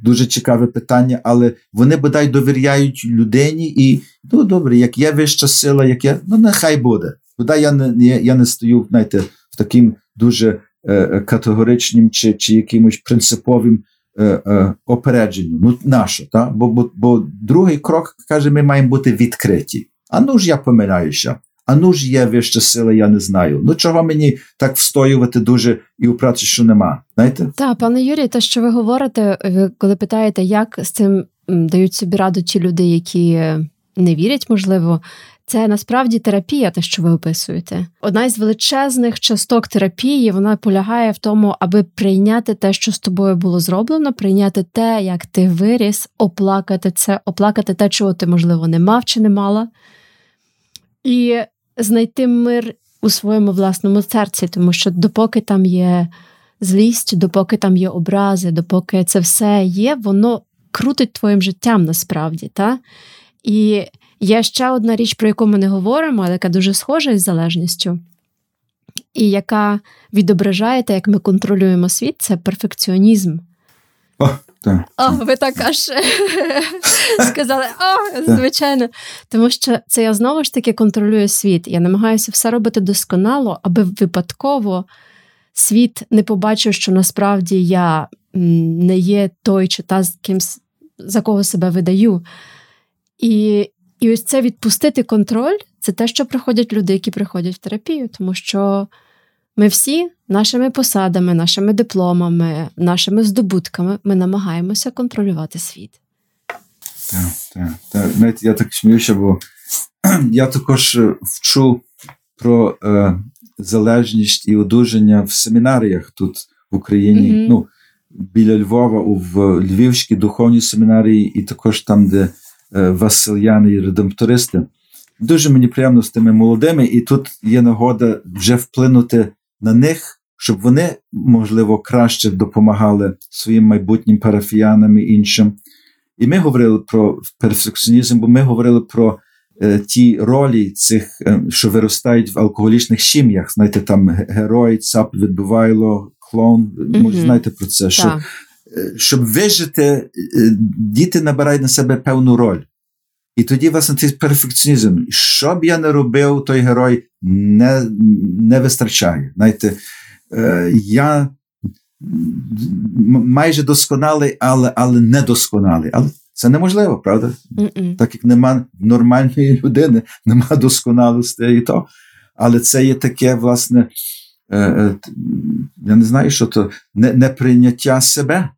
дуже цікаве питання, але вони бодай довіряють людині, і ну добре, як є вища сила, як є, ну нехай буде. Бодай я не я, не стою знаєте, в таким дуже е, категоричним чи чи якимось принциповим е, е, опередженням. Ну, нащо? Та? Бо, бо, бо другий крок каже, ми маємо бути відкриті. А ну ж я помиляюся. А ну ж є вища сила, я не знаю. Ну чого мені так встоювати дуже і упрацю, що нема. Знаєте? Так, пане Юрій, те, що ви говорите, ви коли питаєте, як з цим дають собі раду ті люди, які не вірять, можливо, це насправді терапія, те, що ви описуєте. Одна із величезних часток терапії вона полягає в тому, аби прийняти те, що з тобою було зроблено, прийняти те, як ти виріс, оплакати це, оплакати те, чого ти, можливо, не мав чи не мала, і знайти мир у своєму власному серці, тому що допоки там є злість, допоки там є образи, допоки це все є, воно крутить твоїм життям насправді. Та? І Є ще одна річ, про яку ми не говоримо, але яка дуже схожа із залежністю, і яка відображає те, як ми контролюємо світ, це перфекціонізм. О, так. О, ви так аж сказали, о, звичайно. Тому що це я знову ж таки контролюю світ. Я намагаюся все робити досконало, аби випадково світ не побачив, що насправді я не є той чи та з кимсь, за кого себе видаю. І І ось це відпустити контроль це те, що приходять люди, які приходять в терапію, тому що ми всі нашими посадами, нашими дипломами, нашими здобутками ми намагаємося контролювати світ. Так, так, так. Знаєте, я так сміюся, бо я також е, вчу про е, залежність і одужання в семінаріях тут в Україні. Мгм. Ну, біля Львова, в Львівській духовній семінарії, і також там, де е, Васильяни і редемптористи. Дуже мені приємно з тими молодими, і тут є нагода вже вплинути на них, щоб вони, можливо, краще допомагали своїм майбутнім парафіянам і іншим. І ми говорили про перфекціонізм, бо ми говорили про е, ті ролі цих, е, що виростають в алкоголічних сім'ях. Знаєте, там ге- герой, цап відбивайло, клоун. Може, Мгм. знаєте про це, що Так. Е, щоб вижити, е, діти набирають на себе певну роль. І тоді, власне, цей перфекціонізм. Що б я не робив, той герой не, не вистачає. Знаєте, е, я майже досконалий, але, але недосконалий. Але це неможливо, правда? Мгм. Так як нема нормальної людини, нема досконалості і то. Але це є таке, власне, е, е, я не знаю, що то не, неприйняття себе.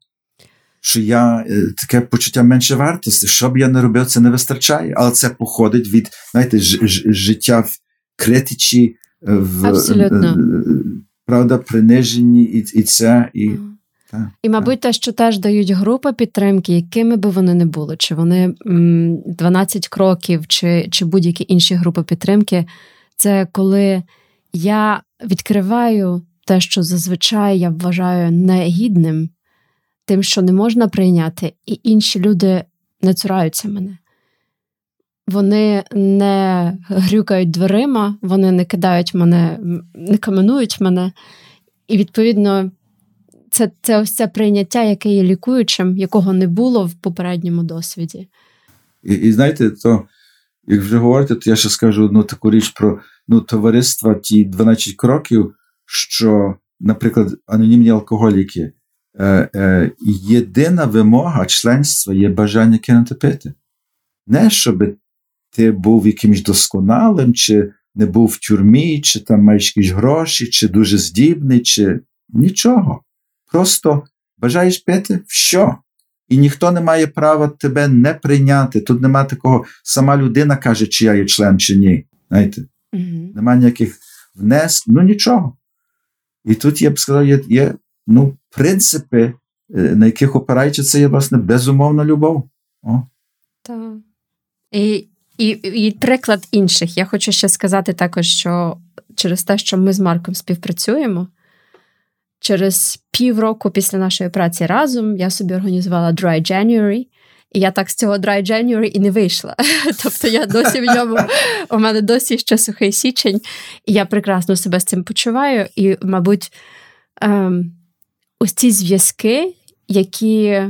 Що я е, таке почуття менше вартості, що б я не робив, це не вистачає. Але це походить від знаєте, ж, ж- життя в критичі, е, в Абсолютно. е, правда, приниженні, і, і це, і так, І, мабуть, те, що теж дають групи підтримки, якими би вони не були, чи вони м, 12 кроків, чи, чи будь-які інші групи підтримки, це коли я відкриваю те, що зазвичай я вважаю негідним, тим, що не можна прийняти, і інші люди не цураються мене. Вони не грюкають дверима, вони не кидають мене, не каменують мене. І відповідно, це, це ось це прийняття, яке є лікуючим, якого не було в попередньому досвіді. І, і знаєте, то як вже говорите, то я ще скажу одну таку річ про ну, товариства, ті 12 кроків, що, наприклад, анонімні алкоголіки, єдина вимога членства є бажання кинути пити. Не щоб ти був якимось досконалим, чи не був в тюрмі, чи там маєш якісь гроші, чи дуже здібний, чи нічого. Просто бажаєш пити що? І ніхто не має права тебе не прийняти. Тут нема такого, сама людина каже, чи я є член, чи ні. Знаєте, Угу. нема ніяких внесків, ну нічого. І тут я б сказав, є, є ну, принципи, е, на яких опирається це є, власне, безумовна любов. О. Так. І, і, і приклад інших. Я хочу ще сказати також, що через те, що ми з Марком співпрацюємо, через півроку після нашої праці разом я собі організувала Dry January, і я так з цього Dry January і не вийшла. Тобто я досі в ньому, у мене досі ще сухий січень, і я прекрасно себе з цим почуваю. І, мабуть, ем, ось ці зв'язки, які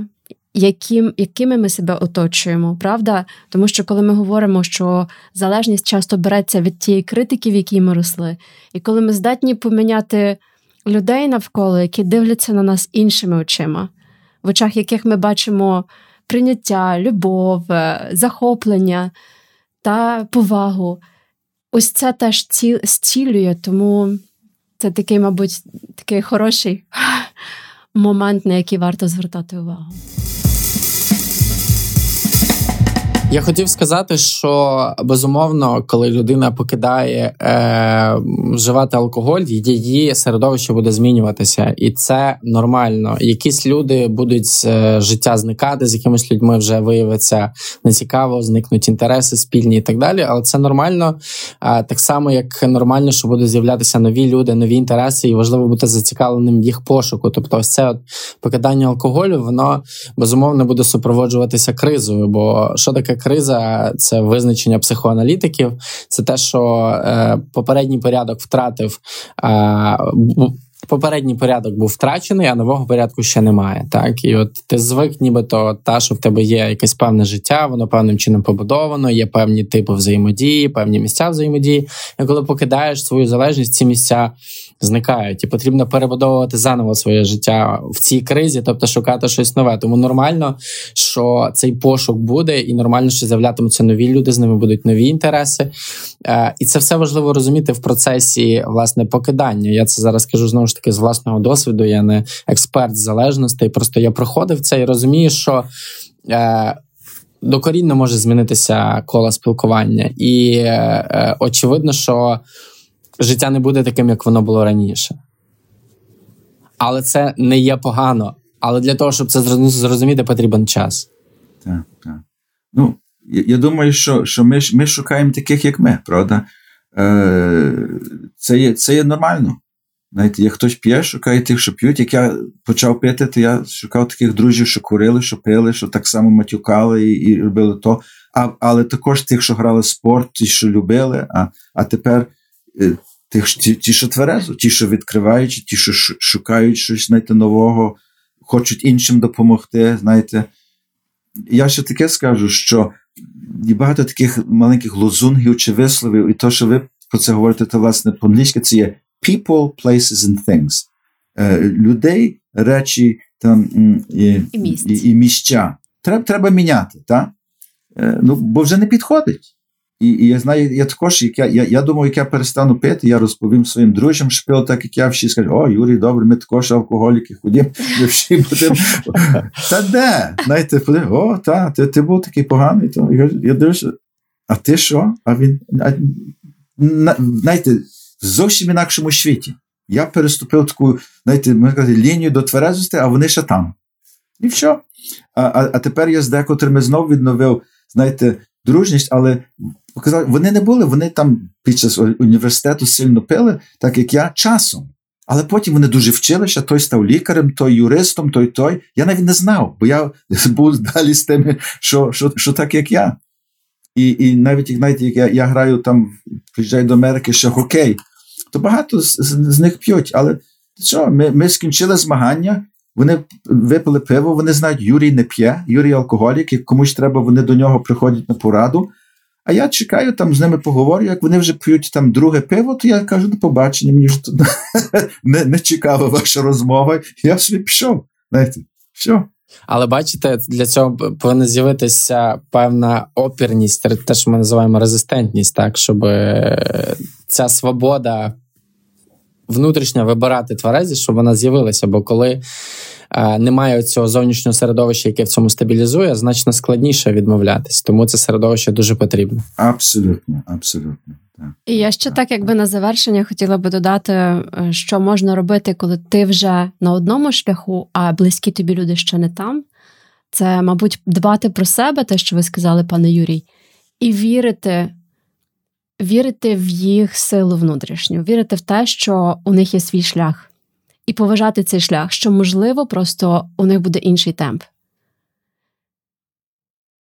яким, якими ми себе оточуємо, правда? Тому що коли ми говоримо, що залежність часто береться від тієї критики, в якій ми росли, і коли ми здатні поміняти людей навколо, які дивляться на нас іншими очима, в очах яких ми бачимо прийняття, любов, е, захоплення та повагу, ось це теж ці, зцілює, тому це такий, мабуть, такий хороший момент, на який варто звертати увагу. Я хотів сказати, що безумовно, коли людина покидає е, вживати алкоголь, її середовище буде змінюватися, і це нормально. Якісь люди будуть з життя зникати, з якимись людьми вже виявиться нецікаво, зникнуть інтереси спільні і так далі. Але це нормально, е, так само як нормально, що будуть з'являтися нові люди, нові інтереси, і важливо бути зацікавленим в їх пошуку. Тобто, ось це от покидання алкоголю, воно безумовно буде супроводжуватися кризою. Бо що таке криза? Це визначення психоаналітиків, це те, що е, попередній порядок втратив е, попередній порядок був втрачений, а нового порядку ще немає. Так, і от ти звик, нібито та, що в тебе є якесь певне життя, воно певним чином побудовано, є певні типи взаємодії, певні місця взаємодії. І коли покидаєш свою залежність, ці місця зникають, і потрібно перебудовувати заново своє життя в цій кризі, тобто шукати щось нове. Тому нормально, що цей пошук буде, і нормально, що з'являтимуться нові люди, з ними будуть нові інтереси. Е, і це все важливо розуміти в процесі власне покидання. Я це зараз кажу знову ж таки з власного досвіду. Я не експерт з залежностей. Просто я проходив це і розумію, що. Е, Докорінно може змінитися коло спілкування, і е, е, очевидно, що життя не буде таким, як воно було раніше. Але це не є погано. Але для того, щоб це зрозуміти, потрібен час. Так, так. Ну, я, я думаю, що що ми ми шукаємо таких, як ми, правда? Е, Це є це є нормально. Знаєте, як хтось п'є, шукає тих, що п'ють. Як я почав пити, то я шукав таких друзів, що курили, що пили, що так само матюкали і і робили то. А, Але також тих, що грали спорт, ті, що любили. А а тепер тих, ті, ті, що тверезо, ті, що відкривають, ті, що шукають щось знаєте, нового, хочуть іншим допомогти. знаєте. Я ще таке скажу, що є багато таких маленьких лозунгів чи висловів, і то, що ви про це говорите, то власне по-англійськи це є people, places and things. Е, людей, речі там і, і, і, і місця. Треба треба міняти. так? Е, ну, Бо вже не підходить. І і я знаю, я також, як я я, я думаю, як я перестану пити, я розповім своїм друзям, що пив так, як я всі скажуть, о, Юрій, добре, ми також алкоголіки, ходім, ми всі будемо. Та де? Знаєте, о, та, ти ти був такий поганий. То, я я дивлюся, а ти що? А він, а, на, знаєте, в зовсім інакшому світі. Я переступив таку, знаєте, ми кажемо, лінію до тверезості, а вони ще там. І все. А а, а тепер я з декотрими знов відновив, знаєте, дружність, але показали, вони не були, вони там під час університету сильно пили, так як я, часом. Але потім вони дуже вчилися, той став лікарем, той юристом, той той. Я навіть не знав, бо я був далі з тими, що що, що так, як я. І і навіть як я я граю там, приїжджаю до Америки ще хокей, то багато з, з, з них п'ють. Але що, ми ми скінчили змагання, вони випили пиво, вони знають, Юрій не п'є, Юрій алкоголік, і комусь треба, вони до нього приходять на пораду. А я чекаю, там з ними поговорю, як вони вже п'ють там друге пиво, то я кажу до побачення, мені ж тут не, не цікава ваша розмова. Я собі пішов. знаєте, все. Але бачите, для цього повинна з'явитися певна опірність, те, що ми називаємо резистентність, так, щоб е, ця свобода внутрішня вибирати тверезі, щоб вона з'явилася. Бо коли е, немає цього зовнішнього середовища, яке в цьому стабілізує, значно складніше відмовлятись. Тому це середовище дуже потрібно. Абсолютно, абсолютно. І я ще так, якби на завершення хотіла би додати, е, що можна робити, коли ти вже на одному шляху, а близькі тобі люди ще не там. Це, мабуть, дбати про себе, те, що ви сказали, пане Юрій, і вірити вірити в їх силу внутрішню, вірити в те, що у них є свій шлях, і поважати цей шлях, що, можливо, просто у них буде інший темп.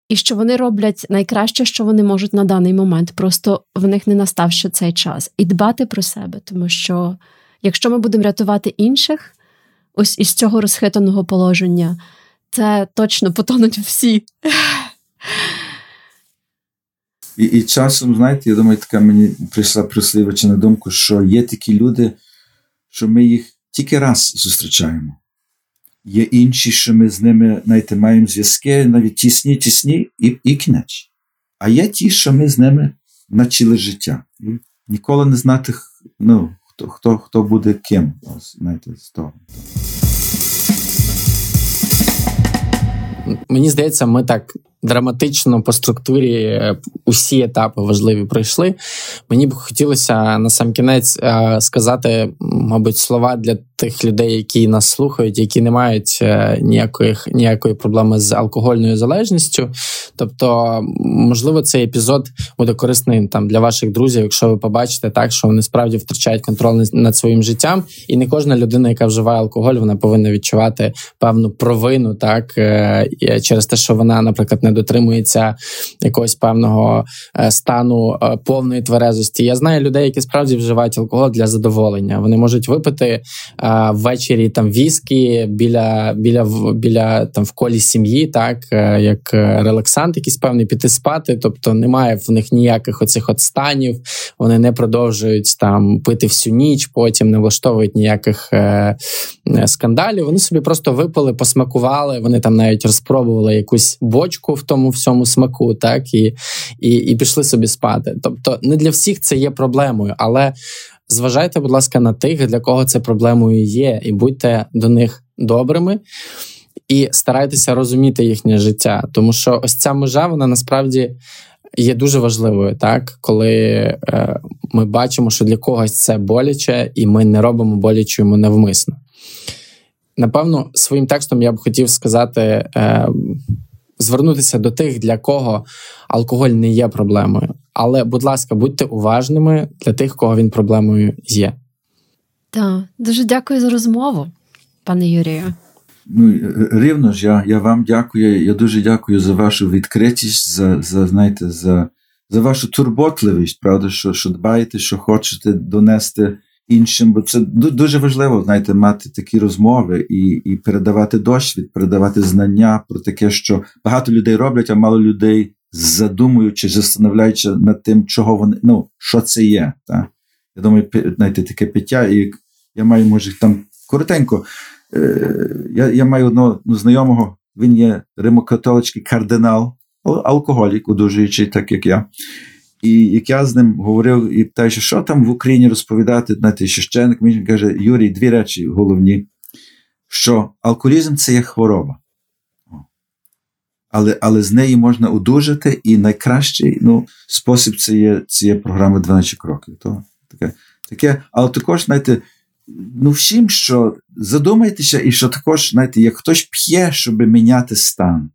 І що вони роблять найкраще, що вони можуть на даний момент, просто в них не настав ще цей час, і дбати про себе, тому що якщо ми будемо рятувати інших, ось із цього розхитаного положення, це точно потонуть всі. І і часом, знаєте, я думаю, така мені прийшла прислівача на думку, що є такі люди, що ми їх тільки раз зустрічаємо. Є інші, що ми з ними знаєте, маємо зв'язки, навіть тісні, тісні і і кінець. А є ті, що ми з ними на ціле життя. Ніколи не знати, ну, хто хто, хто буде ким. знаєте, з того. Мені здається, ми так драматично по структурі е, усі етапи важливі пройшли. Мені б хотілося на сам кінець е, сказати, мабуть, слова для тих людей, які нас слухають, які не мають е, ніякої ніякої проблеми з алкогольною залежністю. Тобто, можливо, цей епізод буде корисним там для ваших друзів, якщо ви побачите так, що вони справді втрачають контроль над своїм життям, і не кожна людина, яка вживає алкоголь, вона повинна відчувати певну провину, так е, через те, що вона, наприклад, не дотримується якогось певного е, стану повної тверезості. Я знаю людей, які справді вживають алкоголь для задоволення. Вони можуть випити ввечері там віскі біля біля біля там в колі сім'ї, так як релаксант, якийсь певний піти спати. Тобто немає в них ніяких оцих от. Вони не продовжують там пити всю ніч, потім не влаштовують ніяких е, скандалів. Вони собі просто випили, посмакували. Вони там навіть розпробували якусь бочку в тому всьому смаку, так і, і, і пішли собі спати. Тобто, не для всіх це є проблемою, але. Зважайте, будь ласка, на тих, для кого це проблемою є, і будьте до них добрими і старайтеся розуміти їхнє життя. Тому що ось ця межа, вона насправді є дуже важливою, так коли е, ми бачимо, що для когось це боляче, і ми не робимо боляче йому навмисно. Напевно, своїм текстом я б хотів сказати. Е, Звернутися до тих, для кого алкоголь не є проблемою. Але, будь ласка, будьте уважними для тих, кого він проблемою є. Так, дуже дякую за розмову, пане Юрію. Ну, рівно ж я я вам дякую. Я дуже дякую за вашу відкритість, за за, знаєте, за за вашу турботливість, правда, що що дбаєте, що хочете донести іншим. Бо це дуже важливо, знаєте, мати такі розмови і і передавати досвід, передавати знання про таке, що багато людей роблять, а мало людей задумуючи, застановляючи над тим, чого вони ну, що це є. Та? Я думаю, знаєте, таке пиття, і я маю, може, там коротенько. Е, я я маю одного ну, знайомого, він є римокатолицький кардинал, алкоголік, одужуючий, так як я. І як я з ним говорив, і питаю, що там в Україні розповідати, знаєте, священник, він каже, Юрій, дві речі головні, що алкоголізм це є хвороба. Але але з неї можна одужати, і найкращий ну, спосіб це є це є програма 12 кроків. То, таке, таке, Але також, знаєте, ну всім, що задумайтеся, і що також, знаєте, як хтось п'є, щоб міняти стан,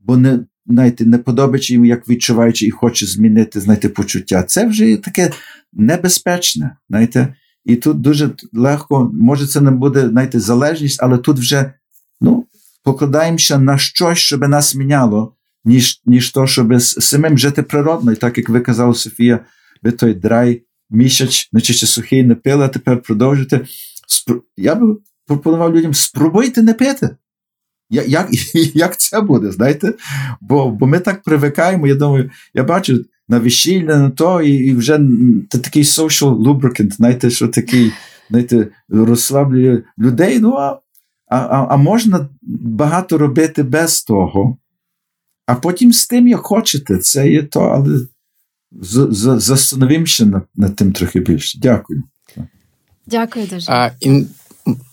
бо не знаєте, не подобається йому, як відчуваючи, і хоче змінити знаєте, почуття. Це вже таке небезпечне. знаєте, І тут дуже легко, може, це не буде знаєте, залежність, але тут вже ну, покладаємося на щось, щоб нас міняло, ніж ніж то, щоб самим жити природно. І так як ви казали, Софія, ви той драй місяць, значить сухий не пили, а тепер продовжуйте. Я би пропонував людям: спробуйте не пити. Як як це буде, знаєте? Бо бо ми так привикаємо. Я думаю, я бачу на весілля, на то, і і вже це такий social lubricant, знаєте, що такий, знаєте, розслаблює людей. Ну, а, а, а можна багато робити без того, а потім з тим, як хочете, це є то, але застановимося над, над тим трохи більше. Дякую. Дякую дуже. А, і,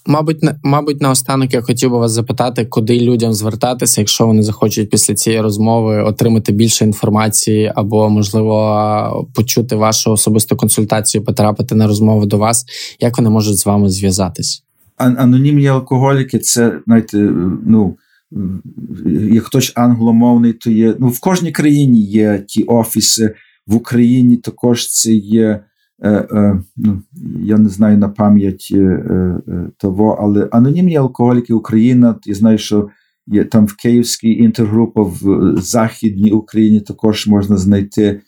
Мабуть, мабуть, наостанок я хотів би вас запитати, куди людям звертатися, якщо вони захочуть після цієї розмови отримати більше інформації, або, можливо, почути вашу особисту консультацію, потрапити на розмову до вас. Як вони можуть з вами зв'язатись? Анонімні алкоголіки, це знаєте, ну як хтось англомовний, то є. Ну в кожній країні є ті офіси в Україні також це є. Е, е, ну, Я не знаю на пам'ять е, того, але анонімні алкоголіки Україна, я знаю, що є там в Київській інтергрупа в Західній Україні також можна знайти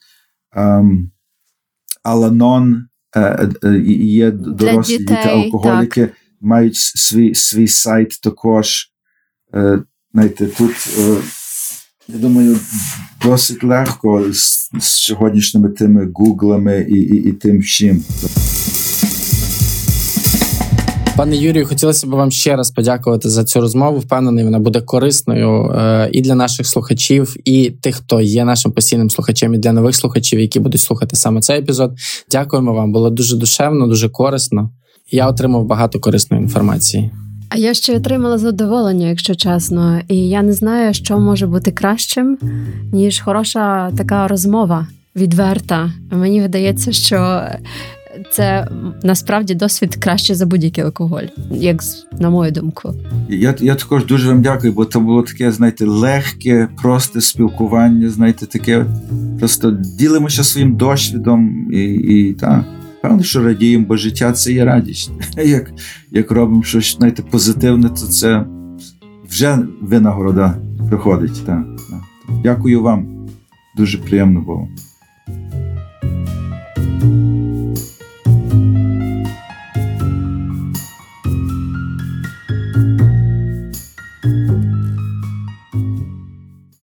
ем, Аланон, є дорослі діти алкоголіки, так. мають свій свій сайт також. Знаєте, тут я думаю, досить легко з, з сьогоднішніми тими гуглами і, і, і тим всім. Пане Юрію, хотілося б вам ще раз подякувати за цю розмову. Впевнений, вона буде корисною е, і для наших слухачів, і тих, хто є нашим постійним слухачем, і для нових слухачів, які будуть слухати саме цей епізод. Дякуємо вам. Було дуже душевно, дуже корисно. Я отримав багато корисної інформації. А я ще отримала задоволення, якщо чесно, і я не знаю, що може бути кращим, ніж хороша така розмова відверта. Мені видається, що це насправді досвід краще за будь-який алкоголь, як на мою думку. Я, я також дуже вам дякую, бо це було таке, знаєте, легке, просте спілкування, знаєте, таке. Просто ділимося своїм досвідом і, і так. Певно, що радіємо, бо життя це є радість. Як, як робимо щось знаєте, позитивне, то це вже винагорода приходить. Так, так. Дякую вам. Дуже приємно було.